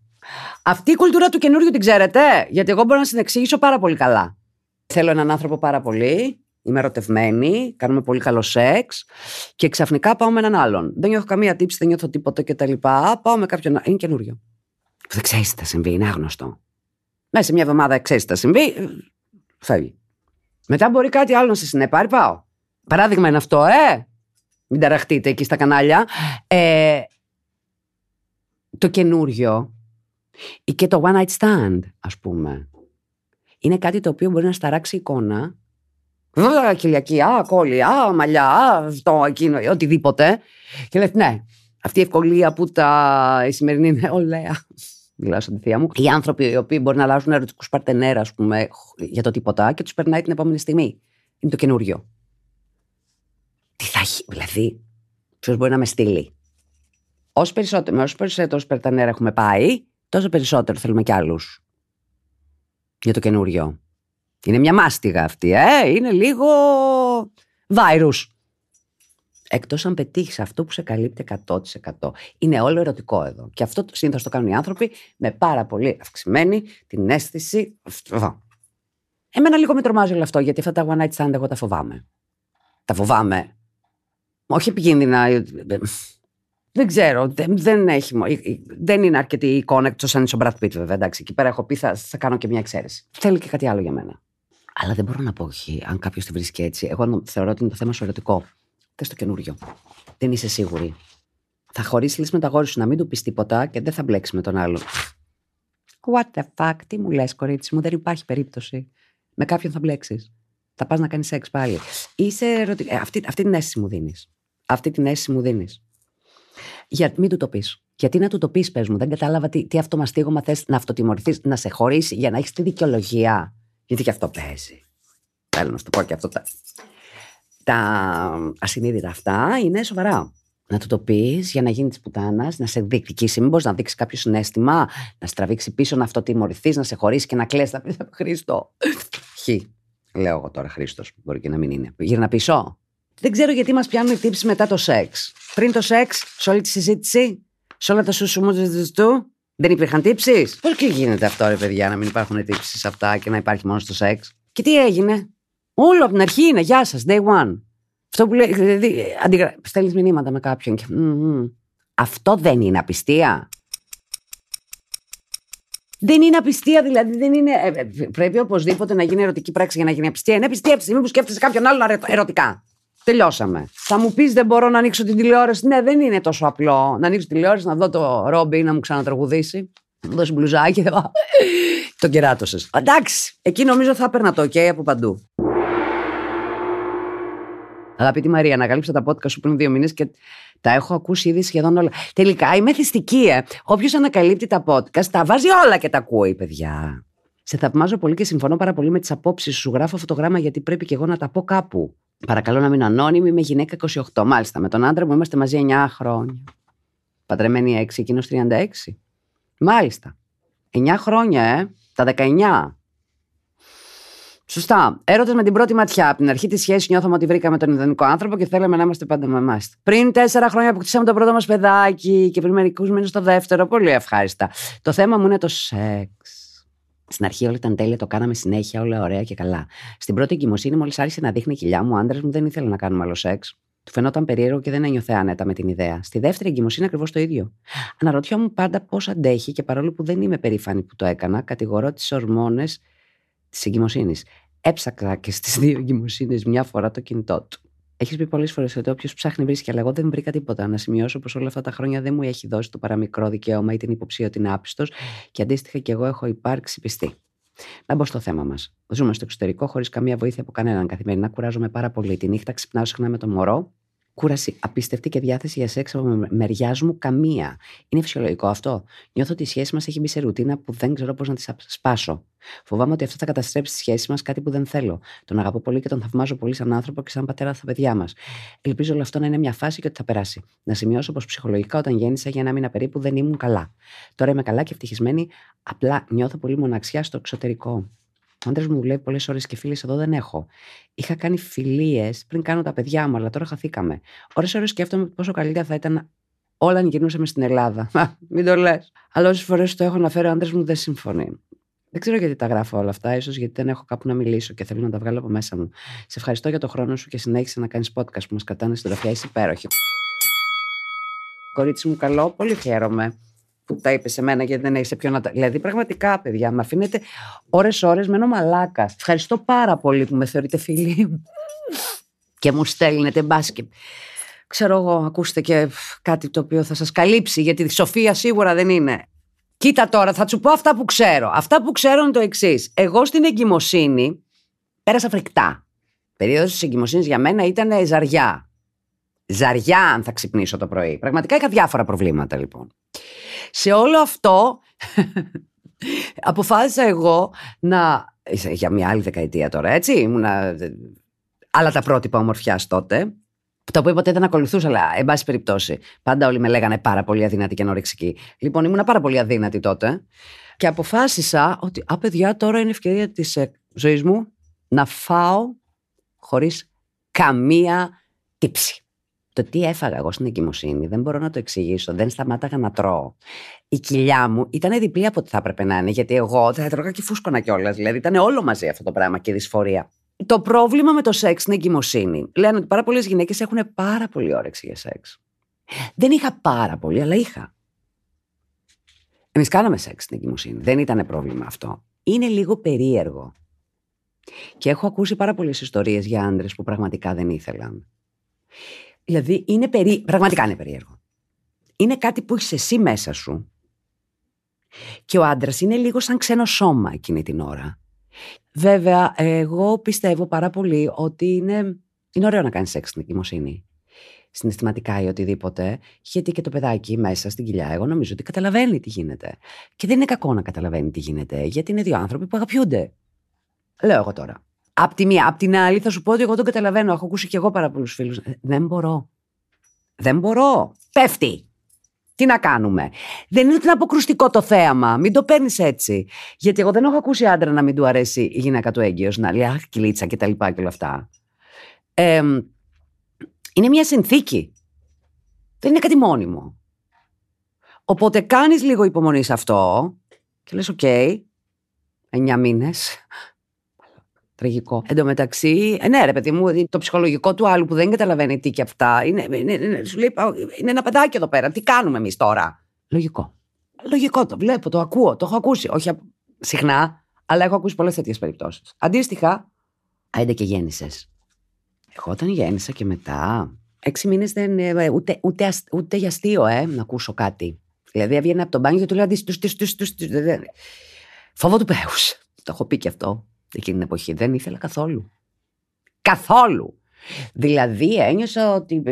Αυτή η κουλτούρα του καινούριου την ξέρετε, γιατί εγώ μπορώ να την εξηγήσω πάρα πολύ καλά. Θέλω έναν άνθρωπο πάρα πολύ, είμαι ερωτευμένη, κάνουμε πολύ καλό σεξ και ξαφνικά πάω με έναν άλλον. Δεν νιώθω καμία τύψη, δεν νιώθω τίποτα κτλ. Πάω με κάποιον. Είναι καινούριο. Δεν ξέρεις τι θα συμβεί, είναι άγνωστο. Μέσα σε μια εβδομάδα ξέρεις τι θα συμβεί, φεύγει. Μετά μπορεί κάτι άλλο να σε συνεπάρει, πάω. Παράδειγμα είναι αυτό, ε! Μην ταραχτείτε εκεί στα κανάλια. Ε, το καινούριο ή και το one night stand, ας πούμε. Είναι κάτι το οποίο μπορεί να σταράξει εικόνα. Βέβαια, κυλιακή, α, κόλλη, α, μαλλιά, α, αυτό, εκείνο, οτιδήποτε. Και λέτε, ναι, αυτή η ευκολία που τα, η σημερινή είναι ολέα. Μιλάω σαν τη θεία μου. Οι άνθρωποι οι οποίοι μπορεί να αλλάζουν ερωτικούς παρτενέρα, ας πούμε, για το τίποτα και τους περνάει την επόμενη στιγμή. Είναι το καινούριο. Τι θα έχει, δηλαδή, ποιος μπορεί να με στείλει; Όσο περισσότερο, με όσο περισσότερο περτανέρα έχουμε πάει, τόσο περισσότερο θέλουμε κι άλλους. Για το καινούριο. Είναι μια μάστιγα αυτή, ε! Είναι λίγο. Βάιρους. Εκτός αν πετύχεις αυτό που σε καλύπτει 100%. Είναι όλο ερωτικό εδώ. Και αυτό συνήθως το κάνουν οι άνθρωποι με πάρα πολύ αυξημένη την αίσθηση. Εμένα λίγο με τρομάζει όλο αυτό, γιατί αυτά τα one night stand εγώ τα φοβάμαι. Τα φοβάμαι όχι επικίνδυνα. Ε, δεν ξέρω. Δεν, δεν, έχει, δεν είναι αρκετή η εικόνα εκτός αν είσαι ο Brad Pitt, βέβαια. Εντάξει, εκεί πέρα έχω πει θα, θα κάνω και μια εξαίρεση. Θέλει και κάτι άλλο για μένα. Αλλά δεν μπορώ να πω όχι, αν κάποιος τη βρίσκει έτσι. Εγώ θεωρώ ότι είναι το θέμα σου ερωτικό. Θες το καινούριο. Δεν είσαι σίγουρη. Θα χωρίσεις λύση με τα γόρι σου να μην του πεις τίποτα και δεν θα μπλέξεις με τον άλλον. What the fuck, τι μου λες, κορίτσι μου, δεν υπάρχει περίπτωση. Με κάποιον θα μπλέξεις. Θα πας να κάνεις σεξ πάλι. Είσαι ερωτι... ε, αυτή, αυτή την αίσθηση μου δίνεις αυτή την αίσθηση μου δίνεις. Για μην του το πεις. Γιατί να του το πεις, πες μου, δεν κατάλαβα τι, τι αυτομαστίγωμα θες να αυτοτιμωρηθείς, να σε χωρίσει για να έχεις τη δικαιολογία. Γιατί και αυτό παίζει. Θέλω να σου το πω και αυτό. Τα, τα ασυνείδητα αυτά είναι σοβαρά. Να του το πεις για να γίνει της πουτάνας, να σε διεκδικήσει. Μήπως να δείξει κάποιο συνέστημα, να στραβήξει πίσω, να αυτοτιμωρηθείς, να σε χωρίσει και να κλέσει. Να πει Χρήστο. Χ. Λέω εγώ τώρα Χρήστος. Μπορεί και να μην είναι. Γύρνα πίσω. Δεν ξέρω γιατί μας πιάνουν οι τύψει μετά το σεξ. Πριν το σεξ, σε όλη τη συζήτηση, σε όλα τα σου του, δεν υπήρχαν τύψεις. Πώς και γίνεται αυτό, ρε παιδιά, να μην υπάρχουν τύψεις σε αυτά και να υπάρχει μόνο στο σεξ; Και τι έγινε; Όλο από την αρχή είναι, γεια σας, day one. Αυτό που λέει, δηλαδή, αντιγρα... στέλνεις μηνύματα με κάποιον και. Αυτό δεν είναι απιστία. Δεν είναι απιστία, δηλαδή δεν είναι. Ε, ε, πρέπει οπωσδήποτε να γίνει ερωτική πράξη για να γίνει απιστία. Είναι απιστία από τη στιγμή που σκέφτεσαι κάποιον άλλον ερωτικά. Τελειώσαμε. Θα μου πεις δεν μπορώ να ανοίξω την τηλεόραση. Ναι, δεν είναι τόσο απλό. Να ανοίξω την τηλεόραση, να δω το Ρόμπι να μου ξανατραγουδήσει. Να δώσει μπλουζάκι. το κεράτωσες. Εντάξει. Εκεί νομίζω θα έπαιρνα το OK από παντού. Αγαπητή Μαρία, ανακάλυψα τα podcast σου πριν δύο μήνες και τα έχω ακούσει ήδη σχεδόν όλα. Τελικά είμαι θυστική, ε. Όποιος ανακαλύπτει τα podcast, τα βάζει όλα και τα ακούει, παιδιά. Σε θαυμάζω πολύ και συμφωνώ πάρα πολύ με τις απόψεις σου. Γράφω αυτό το γράμμα γιατί πρέπει και εγώ να τα πω κάπου. Παρακαλώ να μείνω ανώνυμη, είμαι γυναίκα 28. Μάλιστα, με τον άντρα μου είμαστε μαζί 9 χρόνια. Παντρεμένη 6, εκείνος 36. Μάλιστα. 9 χρόνια, ε. Τα 19. Σωστά. Έρωτα με την πρώτη ματιά. Από την αρχή της σχέσης νιώθαμε ότι βρήκαμε τον ιδανικό άνθρωπο και θέλαμε να είμαστε πάντα με εμάς. Πριν τέσσερα χρόνια αποκτήσαμε το πρώτο μας παιδάκι και πριν μερικούς μήνες το δεύτερο. Πολύ ευχάριστα. Το θέμα μου είναι το σεξ. Στην αρχή όλα ήταν τέλεια, το κάναμε συνέχεια, όλα ωραία και καλά. Στην πρώτη εγκυμοσύνη, μόλις άρχισε να δείχνει κοιλιά μου, ο άντρας μου δεν ήθελε να κάνουμε άλλο σεξ. Του φαινόταν περίεργο και δεν ένιωθε άνετα με την ιδέα. Στη δεύτερη εγκυμοσύνη ακριβώς το ίδιο. Αναρωτιόμουν πάντα πώς αντέχει και παρόλο που δεν είμαι περήφανη που το έκανα, κατηγορώ τις ορμόνες της εγκυμοσύνης. Έψαξα και στις δύο εγκυμοσύνες μια φορά το κινητό του. Έχεις πει πολλές φορές ότι όποιος ψάχνει βρίσκει, αλλά εγώ δεν βρήκα τίποτα. Να σημειώσω πως όλα αυτά τα χρόνια δεν μου έχει δώσει το παραμικρό δικαίωμα ή την υποψία ότι είναι άπιστος και αντίστοιχα και εγώ έχω υπάρξει πιστή. Να μπω στο θέμα μας. Ζούμε στο εξωτερικό χωρίς καμία βοήθεια από κανέναν. Καθημερινά κουράζομαι πάρα πολύ. Τη νύχτα ξυπνάω συχνά με το μωρό Κούραση, απίστευτη και διάθεση για σεξ από μεριάς μου καμία. Είναι φυσιολογικό αυτό. Νιώθω ότι η σχέση μας έχει μπει σε ρουτίνα που δεν ξέρω πώς να τη σπάσω. Φοβάμαι ότι αυτό θα καταστρέψει τη σχέση μας, κάτι που δεν θέλω. Τον αγαπώ πολύ και τον θαυμάζω πολύ σαν άνθρωπο και σαν πατέρα στα παιδιά μας. Ελπίζω όλο αυτό να είναι μια φάση και ότι θα περάσει. Να σημειώσω πως ψυχολογικά όταν γέννησα για ένα μήνα περίπου δεν ήμουν καλά. Τώρα είμαι καλά και ευτυχισμένη, απλά νιώθω πολύ μοναξιά στο εξωτερικό. Ο άντρας μου δουλεύει πολλές ώρες και φίλες εδώ δεν έχω. Είχα κάνει φιλίες πριν κάνω τα παιδιά μου, αλλά τώρα χαθήκαμε. Ωρε-ώρε σκέφτομαι πόσο καλύτερα θα ήταν όλα αν γυρνούσαμε στην Ελλάδα. Μην το λες. Αλλά όσες φορές το έχω αναφέρει, ο άντρας μου δεν συμφωνεί. Δεν ξέρω γιατί τα γράφω όλα αυτά, ίσως γιατί δεν έχω κάπου να μιλήσω και θέλω να τα βγάλω από μέσα μου. Σε ευχαριστώ για το χρόνο σου και συνέχισε να κάνεις podcast που μας κρατάνε στην τροφιά. Είσαι υπέροχη. Κορίτσι μου, καλό, πολύ χαίρομαι που τα είπες σε μένα γιατί δεν έχεις σε ποιον να τα. Δηλαδή, πραγματικά, παιδιά, με αφήνετε ώρε-ώρε με ένα μαλάκας. Ευχαριστώ πάρα πολύ που με θεωρείτε φίλοι μου και μου στέλνετε μπάσκετ. Ξέρω εγώ, ακούστε και κάτι το οποίο θα σας καλύψει, γιατί η Σοφία σίγουρα δεν είναι. Κοίτα τώρα, θα σου πω αυτά που ξέρω. Αυτά που ξέρω είναι το εξής. Εγώ στην εγκυμοσύνη πέρασα φρικτά. Περίοδος της εγκυμοσύνης για μένα ήταν ζαριά. Ζαριά αν θα ξυπνήσω το πρωί. Πραγματικά είχα διάφορα προβλήματα λοιπόν. Σε όλο αυτό αποφάσισα εγώ να. Για μια άλλη δεκαετία τώρα, έτσι. Ήμουνα. Άλλα τα πρότυπα ομορφιά τότε. Τα οποία ποτέ δεν ακολουθούσα, αλλά εν πάση περιπτώσει. Πάντα όλοι με λέγανε πάρα πολύ αδύνατη και ανορεξική. Λοιπόν, ήμουνα πάρα πολύ αδύνατη τότε. Και αποφάσισα ότι, α, παιδιά, τώρα είναι ευκαιρία της ε, ζωής μου να φάω χωρίς καμία τύψη. Το τι έφαγα εγώ στην εγκυμοσύνη δεν μπορώ να το εξηγήσω. Δεν σταμάταγα να τρώω. Η κοιλιά μου ήταν διπλή από ό,τι θα έπρεπε να είναι, γιατί εγώ θα τρώγα και φούσκωνα κιόλας. Δηλαδή ήταν όλο μαζί αυτό το πράγμα και η δυσφορία. Το πρόβλημα με το σεξ στην εγκυμοσύνη. Λένε ότι πάρα πολλές γυναίκες έχουν πάρα πολύ όρεξη για σεξ. Δεν είχα πάρα πολύ, αλλά είχα. Εμείς κάναμε σεξ στην εγκυμοσύνη. Δεν ήταν πρόβλημα αυτό. Είναι λίγο περίεργο. Και έχω ακούσει πάρα πολλές ιστορίες για άντρες που πραγματικά δεν ήθελαν. Δηλαδή είναι περί... πραγματικά είναι περίεργο. Είναι κάτι που έχεις εσύ μέσα σου. Και ο άντρας είναι λίγο σαν ξένο σώμα εκείνη την ώρα. Βέβαια, εγώ πιστεύω πάρα πολύ ότι είναι, είναι ωραίο να κάνεις σεξ στην εγκυμοσύνη. Συναισθηματικά ή οτιδήποτε, γιατί και το παιδάκι μέσα στην κοιλιά, εγώ νομίζω ότι καταλαβαίνει τι γίνεται. Και δεν είναι κακό να καταλαβαίνει τι γίνεται, γιατί είναι δύο άνθρωποι που αγαπιούνται. Λέω εγώ τώρα. Απ' τη μία. Απ' την άλλη, θα σου πω ότι εγώ τον καταλαβαίνω. Έχω ακούσει και εγώ πάρα πολλούς φίλους. Ε, δεν μπορώ. Δεν μπορώ. Πέφτει. Τι να κάνουμε. Δεν είναι ότι είναι αποκρουστικό το θέαμα. Μην το παίρνεις έτσι. Γιατί εγώ δεν έχω ακούσει άντρα να μην του αρέσει η γυναίκα του έγκυος, να λέει Αχ, κυλίτσα και τα λοιπά και όλα αυτά. Ε, είναι μια συνθήκη. Δεν είναι κάτι μόνιμο. Οπότε κάνεις λίγο υπομονή σε αυτό και λες OK, okay, 9 μήνες, Τραγικό. Εν τω μεταξύ, ε, ναι, ρε παιδί μου, το ψυχολογικό του άλλου που δεν καταλαβαίνει τι και αυτά. Είναι, είναι, είναι, σου λέει, είναι ένα παιδάκι εδώ πέρα. Τι κάνουμε εμείς τώρα. Λογικό. Λογικό το βλέπω, το ακούω, το έχω ακούσει. Όχι συχνά, αλλά έχω ακούσει πολλές τέτοιες περιπτώσεις. Αντίστοιχα, άιντε και γέννησε. Εγώ όταν γέννησα και μετά, έξι μήνες δεν. Ε, ούτε, ούτε, ούτε για αστείο, ε, να ακούσω κάτι. Δηλαδή έβγαινε από τον μπάνιο και του λέω Φόβο του πέου. Το έχω πει και αυτό εκείνη την εποχή. Δεν ήθελα καθόλου. Καθόλου. Δηλαδή ένιωσα ότι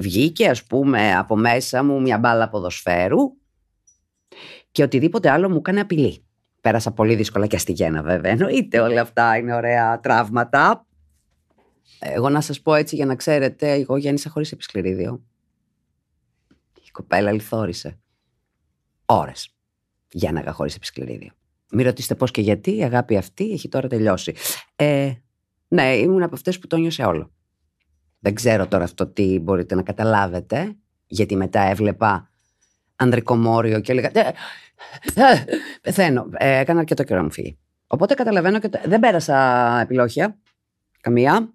βγήκε ας πούμε από μέσα μου μια μπάλα ποδοσφαίρου και οτιδήποτε άλλο μου έκανε απειλή. Πέρασα πολύ δύσκολα και αστιγένα βέβαια. Εννοείται όλα αυτά είναι ωραία τραύματα. Εγώ να σας πω έτσι για να ξέρετε, εγώ γέννησα χωρίς επισκληρίδιο. Η κοπέλα λιθόρισε. Ώρες. Γένναγα χωρίς επισκληρίδιο. Μην ρωτήσετε πώς και γιατί, η αγάπη αυτή έχει τώρα τελειώσει. Ε, ναι, ήμουν από αυτές που το νιώσε όλο. Δεν ξέρω τώρα αυτό τι μπορείτε να καταλάβετε, γιατί μετά έβλεπα ανδρικό μόριο και έλεγα. «Ε, ε, πεθαίνω. Ε, έκανα αρκετό καιρό να μου φύγει. Οπότε καταλαβαίνω και. Δεν πέρασα επιλόχια. Καμία.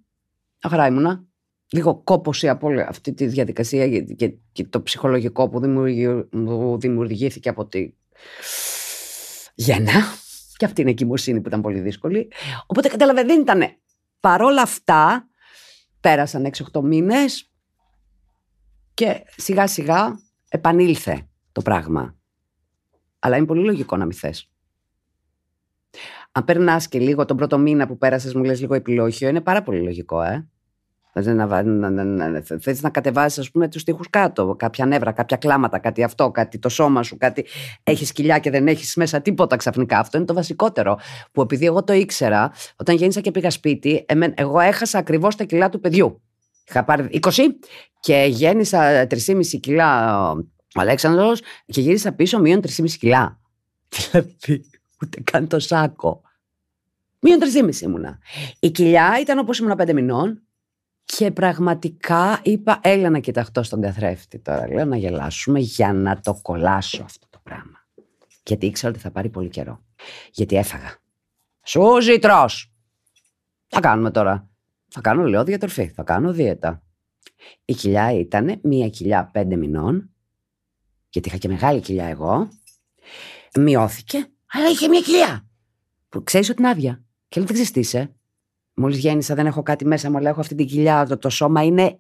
Αχαρά ήμουνα. Λίγο κόποση από όλη αυτή τη διαδικασία και, και το ψυχολογικό που δημιουργήθηκε από τη γέννα. Και αυτή είναι η εγκυμοσύνη που ήταν πολύ δύσκολη. Οπότε κατάλαβε, δεν ήταν. Παρόλα αυτά, πέρασαν 6-8 μήνες και σιγά σιγά επανήλθε το πράγμα. Αλλά είναι πολύ λογικό να μην θες. Αν περνάς και λίγο τον πρώτο μήνα που πέρασες, μου λες λίγο επιλόγιο, είναι πάρα πολύ λογικό, ε. Θες να, να, να, να, θες να κατεβάσεις, ας πούμε, τους τοίχου κάτω. Κάποια νεύρα, κάποια κλάματα, κάτι αυτό, κάτι το σώμα σου, κάτι. Έχεις κοιλιά και δεν έχεις μέσα τίποτα ξαφνικά. Αυτό είναι το βασικότερο. Που επειδή εγώ το ήξερα, όταν γέννησα και πήγα σπίτι, εγώ έχασα ακριβώς τα κιλά του παιδιού. Είχα πάρει 20 και γέννησα 3,5 κιλά ο Αλέξανδρος και γύρισα πίσω μείον 3,5 κιλά. Δηλαδή, ούτε καν το σάκο. Μείον 3,5 ήμουνα. Η κοιλιά ήταν όπως ήμουν 5 μηνών και πραγματικά είπα, έλα να κοιταχτώ στον καθρέφτη τώρα. Λέω να γελάσουμε για να το κολλάσω αυτό το πράγμα. Γιατί ήξερα ότι θα πάρει πολύ καιρό. Γιατί έφαγα. Σούζι τρως. Θα κάνουμε τώρα. Θα κάνω, λέω, διατροφή. Θα κάνω δίαιτα. Η κοιλιά ήταν μία κοιλιά πέντε μηνών, γιατί είχα και μεγάλη κοιλιά εγώ. Μειώθηκε, αλλά είχε μία κοιλιά. Που ξέρεις ότι είναι άδεια. Και λέει, δεν ξεστήσε. Μόλις γέννησα, δεν έχω κάτι μέσα μου, αλλά έχω αυτή την κοιλιά. Το, το σώμα είναι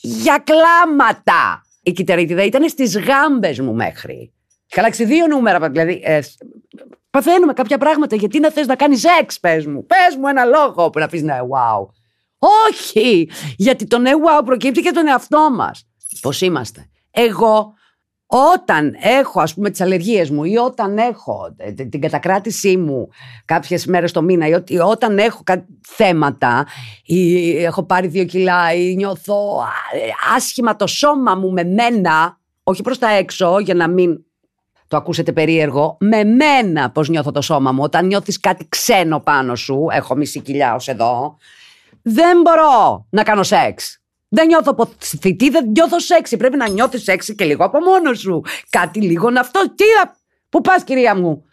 για κλάματα. Η κυτερίτιδα ήταν στις γάμπες μου μέχρι. Είχα αλλάξει δύο νούμερα. Δηλαδή, ε, παθαίνουμε κάποια πράγματα. Γιατί να θες να κάνεις σεξ, πες μου. Πες μου ένα λόγο που να πεις ναι, wow. Όχι! Γιατί το ναι, wow προκύπτει και τον εαυτό μας. Πώς είμαστε. Εγώ όταν έχω ας πούμε τις αλλεργίες μου ή όταν έχω την κατακράτησή μου κάποιες μέρες το μήνα ή όταν έχω θέματα ή έχω πάρει δύο κιλά ή νιώθω άσχημα το σώμα μου με μένα, όχι προς τα έξω για να μην το ακούσετε περίεργο, με μένα πώς νιώθω το σώμα μου, όταν νιώθεις κάτι ξένο πάνω σου, έχω μισή κοιλιά ως εδώ, δεν μπορώ να κάνω σεξ. Δεν νιώθω αποθητή, δεν νιώθω σεξι. Πρέπει να νιώθει σεξι και λίγο από μόνος σου. Κάτι λίγο να αυτό. Τι, πού πας, κυρία μου;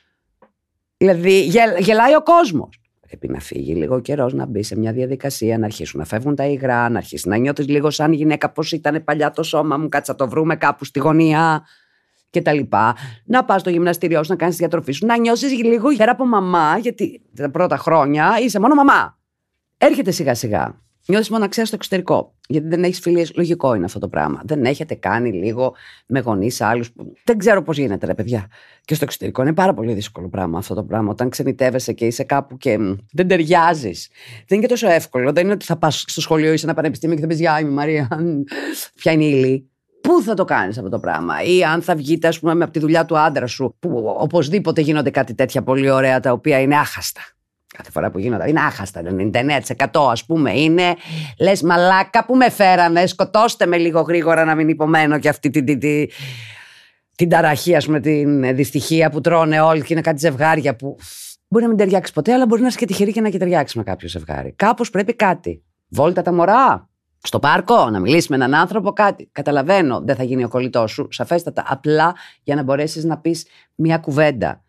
Δηλαδή, γελάει ο κόσμος. Πρέπει να φύγει λίγο καιρός να μπει σε μια διαδικασία, να αρχίσουν να φεύγουν τα υγρά, να αρχίσεις να νιώθεις λίγο σαν γυναίκα, πώς ήταν παλιά το σώμα μου, κάτσα το βρούμε κάπου στη γωνία και τα λοιπά. Να πας στο γυμναστήριό σου, να κάνεις τη διατροφή σου, να νιώσεις λίγο γέρα από μαμά, γιατί τα πρώτα χρόνια είσαι μόνο μαμά. Έρχεται σιγά σιγά. Νιώθεις μοναξιά στο εξωτερικό. Γιατί δεν έχεις φιλίες. Λογικό είναι αυτό το πράγμα. Δεν έχετε κάνει λίγο με γονείς άλλους. Δεν ξέρω πώς γίνεται, ρε παιδιά. Και στο εξωτερικό είναι πάρα πολύ δύσκολο πράγμα αυτό το πράγμα. Όταν ξενιτεύεσαι και είσαι κάπου και δεν ταιριάζεις. Δεν είναι και τόσο εύκολο. Δεν είναι ότι θα πας στο σχολείο ή σε ένα πανεπιστήμιο και θα πεις Γεια, είμαι Μαρία. Ποια είναι η ύλη. Πού θα το κάνεις αυτό το πράγμα, ή αν θα βγείτε, ας πούμε, από τη δουλειά του άντρα σου, που οπωσδήποτε γίνονται κάτι τέτοια πολύ ωραία τα οποία είναι άχαστα. Κάθε φορά που γίνονται. Είναι άχαστα. 99% ας πούμε είναι. Λες μαλάκα που με φέρανε. Σκοτώστε με λίγο γρήγορα να μην υπομένω και αυτή την, την, την, την ταραχή, ας πούμε, την δυστυχία που τρώνε όλοι και είναι κάτι ζευγάρια που. Μπορεί να μην ταιριάξει ποτέ, αλλά μπορεί να είσαι και τυχερή και να και ταιριάξει με κάποιο ζευγάρι. Κάπως πρέπει κάτι. Βόλτα τα μωρά. Στο πάρκο, να μιλήσεις με έναν άνθρωπο, κάτι. Καταλαβαίνω, δεν θα γίνει ο κολλητός σου, σαφέστατα. Απλά για να μπορέσεις να πεις μια κουβέντα.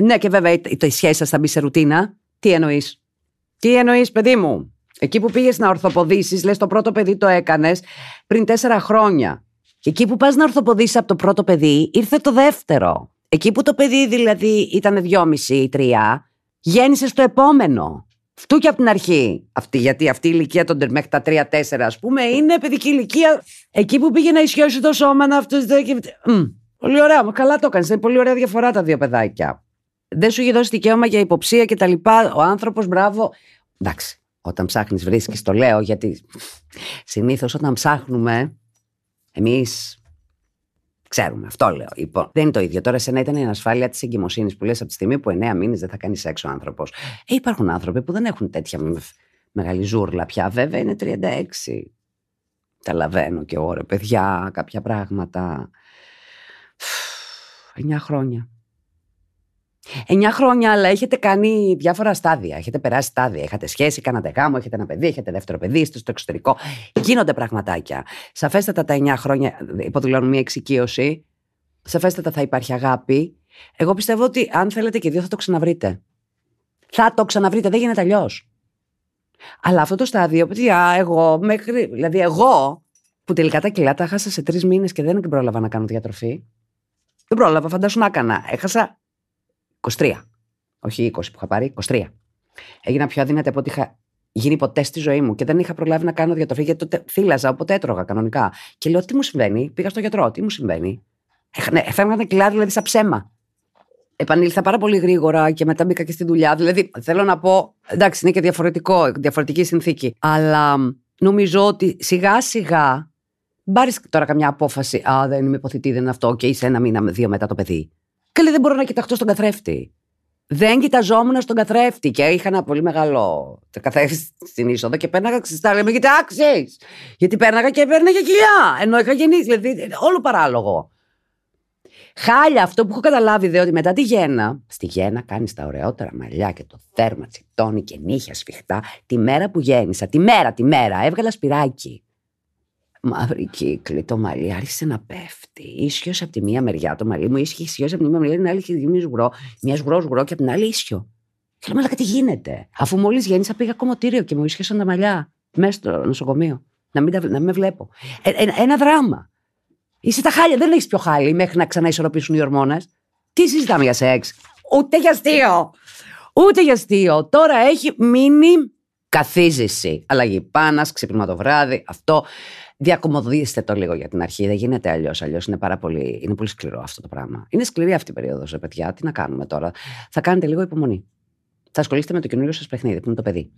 Ναι, και βέβαια η σχέση σας θα μπει σε ρουτίνα. Τι εννοείς; Τι εννοείς, παιδί μου; Εκεί που πήγες να ορθοποδήσεις, λες το πρώτο παιδί το έκανες πριν τέσσερα χρόνια. Και εκεί που πας να ορθοποδήσεις από το πρώτο παιδί, ήρθε το δεύτερο. Εκεί που το παιδί δηλαδή ήταν δυόμιση ή τρία, γέννησες το επόμενο. Αυτού και από την αρχή. Αυτή, γιατί αυτή η ηλικία των μέχρι τα τρία-τέσσερα, ας πούμε, είναι παιδική ηλικία. Εκεί που πήγε να ισιώσει το σώμα να αυτός. Πολύ ωραία, καλά το έκανες. Είναι πολύ ωραία διαφορά τα δύο παιδάκια δεν σου είχε δώσει δικαίωμα για υποψία και τα λοιπά. Ο άνθρωπος, μπράβο. Εντάξει, όταν ψάχνεις, βρίσκεις, το λέω, γιατί συνήθως όταν ψάχνουμε, εμείς ξέρουμε. Αυτό λέω. Λοιπόν, δεν είναι το ίδιο. Τώρα, σένα ήταν η ανασφάλεια της εγκυμοσύνης που λες από τη στιγμή που 9 μήνες δεν θα κάνεις έξω ο άνθρωπος. Ε, υπάρχουν άνθρωποι που δεν έχουν τέτοια μεγάλη ζούρλα πια. Βέβαια είναι 36. Καταλαβαίνω και εγώ, ρε παιδιά, κάποια πράγματα. 9 χρόνια. Εννιά χρόνια, αλλά έχετε κάνει διάφορα στάδια. Έχετε περάσει στάδια. Έχετε σχέση, κάνατε γάμο, έχετε ένα παιδί, έχετε δεύτερο παιδί, είστε στο εξωτερικό. Γίνονται πραγματάκια. Σαφέστατα τα εννιά χρόνια υποδηλώνουν μια εξοικείωση. Σαφέστατα θα υπάρχει αγάπη. Εγώ πιστεύω ότι αν θέλετε και δύο θα το ξαναβρείτε. Θα το ξαναβρείτε, δεν γίνεται αλλιώς. Αλλά αυτό το στάδιο, παιδιά, εγώ μέχρι. Δηλαδή, εγώ που τελικά τα κιλά τα χάσα σε τρεις μήνες και δεν πρόλαβα να κάνω διατροφή. Δεν πρόλαβα, φαντάσου να έκανα. Έχασα 23. Όχι 20 που είχα πάρει, 23. Έγινα πιο αδύνατη από ό,τι είχα γίνει ποτέ στη ζωή μου και δεν είχα προλάβει να κάνω διατροφή γιατί τότε θύλαζα, οπότε έτρωγα κανονικά. Και λέω, τι μου συμβαίνει, πήγα στο γιατρό, τι μου συμβαίνει; Φεύγαν τα κιλά δηλαδή σαν ψέμα. Επανήλθα πάρα πολύ γρήγορα και μετά μπήκα και στη δουλειά. Δηλαδή, θέλω να πω, εντάξει, είναι και διαφορετικό, διαφορετική συνθήκη. Αλλά νομίζω ότι σιγά σιγά Μπάρεις τώρα καμιά απόφαση. Α, δεν είμαι υποθητή, δεν είναι αυτό. Και είσαι ένα μήνα με δύο μετά το παιδί. Καλή, δεν μπορώ να κοιταχτώ στον καθρέφτη. Δεν κοιταζόμουν στον καθρέφτη και είχα ένα πολύ μεγάλο καθρέφτη στην είσοδο και πέρναγα ξεστά. Λέμε, κοιτάξει! Γιατί πέρναγα και πέρναγα κοιλιά. Ενώ είχα γεννήσει. Δηλαδή, όλο παράλογο. Χάλια, αυτό που έχω καταλάβει δε ότι μετά τη γέννα, στη γέννα κάνεις τα ωραιότερα μαλλιά και το θέρμα τσιτώνει και νύχια σφιχτά. Τη μέρα που γέννησα, τη μέρα, τη μέρα, έβγαλα σπυράκι μαύρη κύκλη, το μαλλί άρχισε να πέφτει. Ίσιος από τη μία μεριά το μαλλί μου, ίσχυε ισχυό από τη μία μεριά, την άλλη είχε γίνει σγουρό. Μια σγουρό σγουρό και από την άλλη ίσιο. Και λέμε, αλλά κάτι γίνεται; Αφού μόλις γέννησα, πήγα κομμωτήριο και μου ίσχυσαν τα μαλλιά μέσα στο νοσοκομείο. Να μην, να με βλέπω. Ε, ε, ένα δράμα. Είσαι τα χάλια, δεν έχεις πιο χάλι μέχρι να ξαναισορροπήσουν οι ορμόνες. Τι συζητάμε για σεξ; Ούτε για αστείο. Ούτε για αστείο. Τώρα έχει μείνει καθίζηση. Αλλαγή πάνας, ξύπνημα το βράδυ, αυτό. Διακομωδήστε το λίγο για την αρχή. Δεν γίνεται αλλιώς. Αλλιώς είναι πάρα πολύ, είναι πολύ σκληρό αυτό το πράγμα. Είναι σκληρή αυτή η περίοδος, παιδιά. Τι να κάνουμε τώρα. Θα κάνετε λίγο υπομονή. Θα ασχολείστε με το καινούριο σας παιχνίδι, που είναι το παιδί.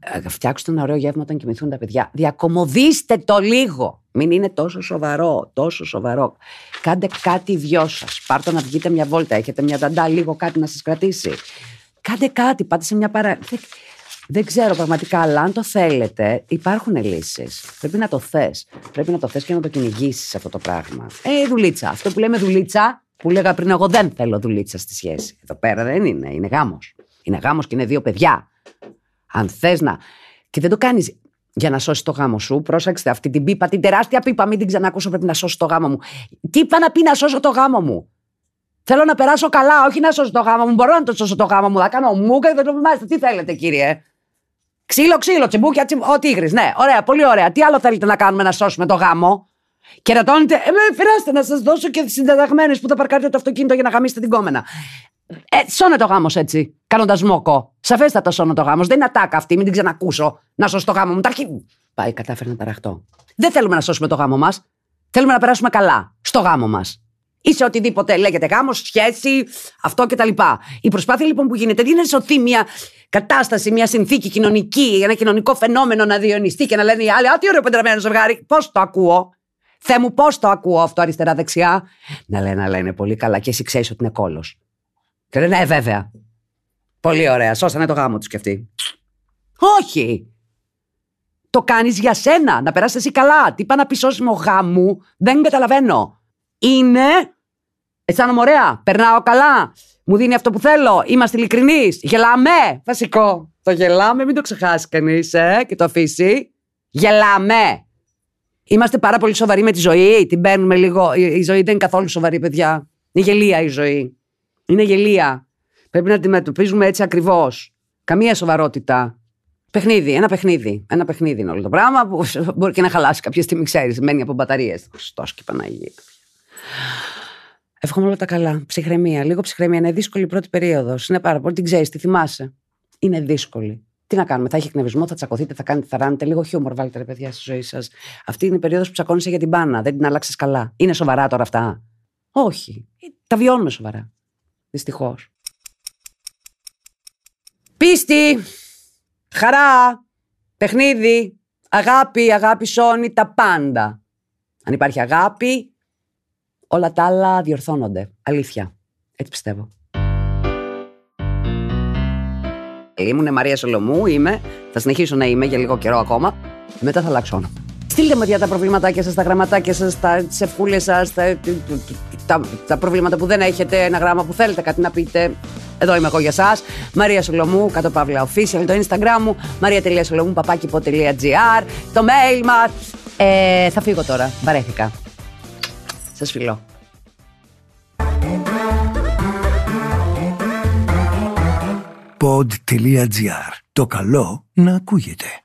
Ε, φτιάξτε ένα ωραίο γεύμα όταν κοιμηθούν τα παιδιά. Διακομωδήστε το λίγο. Μην είναι τόσο σοβαρό, τόσο σοβαρό. Κάντε κάτι δυο σας. Πάρτε να βγείτε μια βόλτα. Έχετε μια δαντά, λίγο κάτι να σας κρατήσει. Κάντε κάτι, πάτε σε μια παρά. Δεν ξέρω πραγματικά, αλλά αν το θέλετε, υπάρχουν λύσεις. Πρέπει να το θες. Πρέπει να το θες και να το κυνηγήσεις αυτό το πράγμα. Ε, δουλίτσα. Αυτό που λέμε δουλίτσα, που λέγα πριν, εγώ δεν θέλω δουλίτσα στη σχέση. Εδώ πέρα δεν είναι. Είναι γάμος. Είναι γάμος και είναι δύο παιδιά. Αν θες να. Και δεν το κάνεις για να σώσεις το γάμο σου. Πρόσεξτε αυτή την πίπα, την τεράστια πίπα, μην την ξανακούσω. Πρέπει να σώσει το γάμο μου. Τι είπα να πει να σώσω το γάμο μου; Θέλω να περάσω καλά, όχι να σώσω το γάμο μου. Μπορώ να το σώσω το γάμο μου. Θα κάνω μου και δεν το Τι θέλετε, κύριε; Ξύλο, ξύλο, τσιμπούκια, τσιμπούκια. Ο τίγρης, ναι, ωραία, πολύ ωραία. Τι άλλο θέλετε να κάνουμε να σώσουμε το γάμο; Και ρωτώνετε, ε, με φυράστε να σας δώσω και συντεταγμένες που θα παρκάρετε το αυτοκίνητο για να γαμίσετε την κόμενα. Ε, σώνε το γάμος έτσι, κάνοντας μόκο. Σαφέστατα σώνε το γάμος. Δεν είναι ατάκα αυτή, μην την ξανακούσω να σώσω το γάμο μου. Τα αρχή. Πάει, κατάφερε να ταραχτώ. Δεν θέλουμε να σώσουμε το γάμο μας. Θέλουμε να περάσουμε καλά στο γάμο μας ή σε οτιδήποτε λέγεται γάμος, σχέση, αυτό κτλ. Η προσπάθεια λοιπόν που γίνεται δεν είναι σωθεί μια κατάσταση, μια συνθήκη κοινωνική, ένα κοινωνικό φαινόμενο να διονυστεί και να λένε οι άλλοι Α, τι ωραίο πεντραμένο ζευγάρι. Πώς το ακούω; Θε μου, πώς το ακούω αυτό αριστερά-δεξιά. Να λένε, αλλά είναι πολύ καλά και εσύ ξέρεις ότι είναι κόλος. Και λένε, Ε, βέβαια. Πολύ ωραία. Σώσανε το γάμο τους κι αυτοί. Όχι. Το κάνεις για σένα. Να περάσεις εσύ καλά. Τι πάει να πει σώσιμο γάμου. Δεν καταλαβαίνω. Είναι Αισθάνομαι ωραία. Περνάω καλά. Μου δίνει αυτό που θέλω. Είμαστε ειλικρινείς. Γελάμε. Βασικό. Το γελάμε, μην το ξεχάσει κανείς, ε, και το αφήσει. Γελάμε. Είμαστε πάρα πολύ σοβαροί με τη ζωή. Την παίρνουμε λίγο. Η ζωή δεν είναι καθόλου σοβαρή, παιδιά. Είναι γελία η ζωή. Είναι γελία. Πρέπει να αντιμετωπίζουμε έτσι ακριβώς. Καμία σοβαρότητα. Παιχνίδι, ένα παιχνίδι. Ένα παιχνίδι είναι όλο το πράγμα που μπορεί και να χαλάσει κάποια στιγμή, ξέρεις. Μένει από μπαταρίες. Χριστός και Παναγία. Εύχομαι όλα τα καλά. Ψυχραιμία. Λίγο ψυχραιμία. Είναι δύσκολη η πρώτη περίοδος. Είναι πάρα πολύ. Την ξέρεις, τη θυμάσαι. Είναι δύσκολη. Τι να κάνουμε, θα έχει εκνευρισμό, θα τσακωθείτε, θα κάνετε, θα ράνετε. Λίγο χιούμορ βάλτε ρε παιδιά στη ζωή σας. Αυτή είναι η περίοδος που τσακώνεσαι για την μπάνα. Δεν την άλλαξες καλά. Είναι σοβαρά τώρα αυτά; Όχι. Τα βιώνουμε σοβαρά. Δυστυχώς. Πίστη. Χαρά. Παιχνίδι. Αγάπη, αγάπη, σώνει, τα πάντα. Αν υπάρχει αγάπη, όλα τα άλλα διορθώνονται. Αλήθεια. Έτσι πιστεύω. Ήμουν Μαρία Σολομού, είμαι. Θα συνεχίσω να είμαι για λίγο καιρό ακόμα. Μετά θα αλλάξω όνομα. Στείλτε μου για τα προβλήματάκια σας, τα γραμματάκια σας, τι ευχούλε σας, τα, τα, τα προβλήματα που δεν έχετε, ένα γράμμα που θέλετε, κάτι να πείτε. Εδώ είμαι εγώ για εσά. Μαρία Σολομού, κάτω παύλα official, το Instagram μου, maria.solomou, papaki.gr, το mail μας. Ε, θα φύγω τώρα. Βαρέθηκα. Σας φιλώ.
Pod.gr. Το καλό να ακούγεται.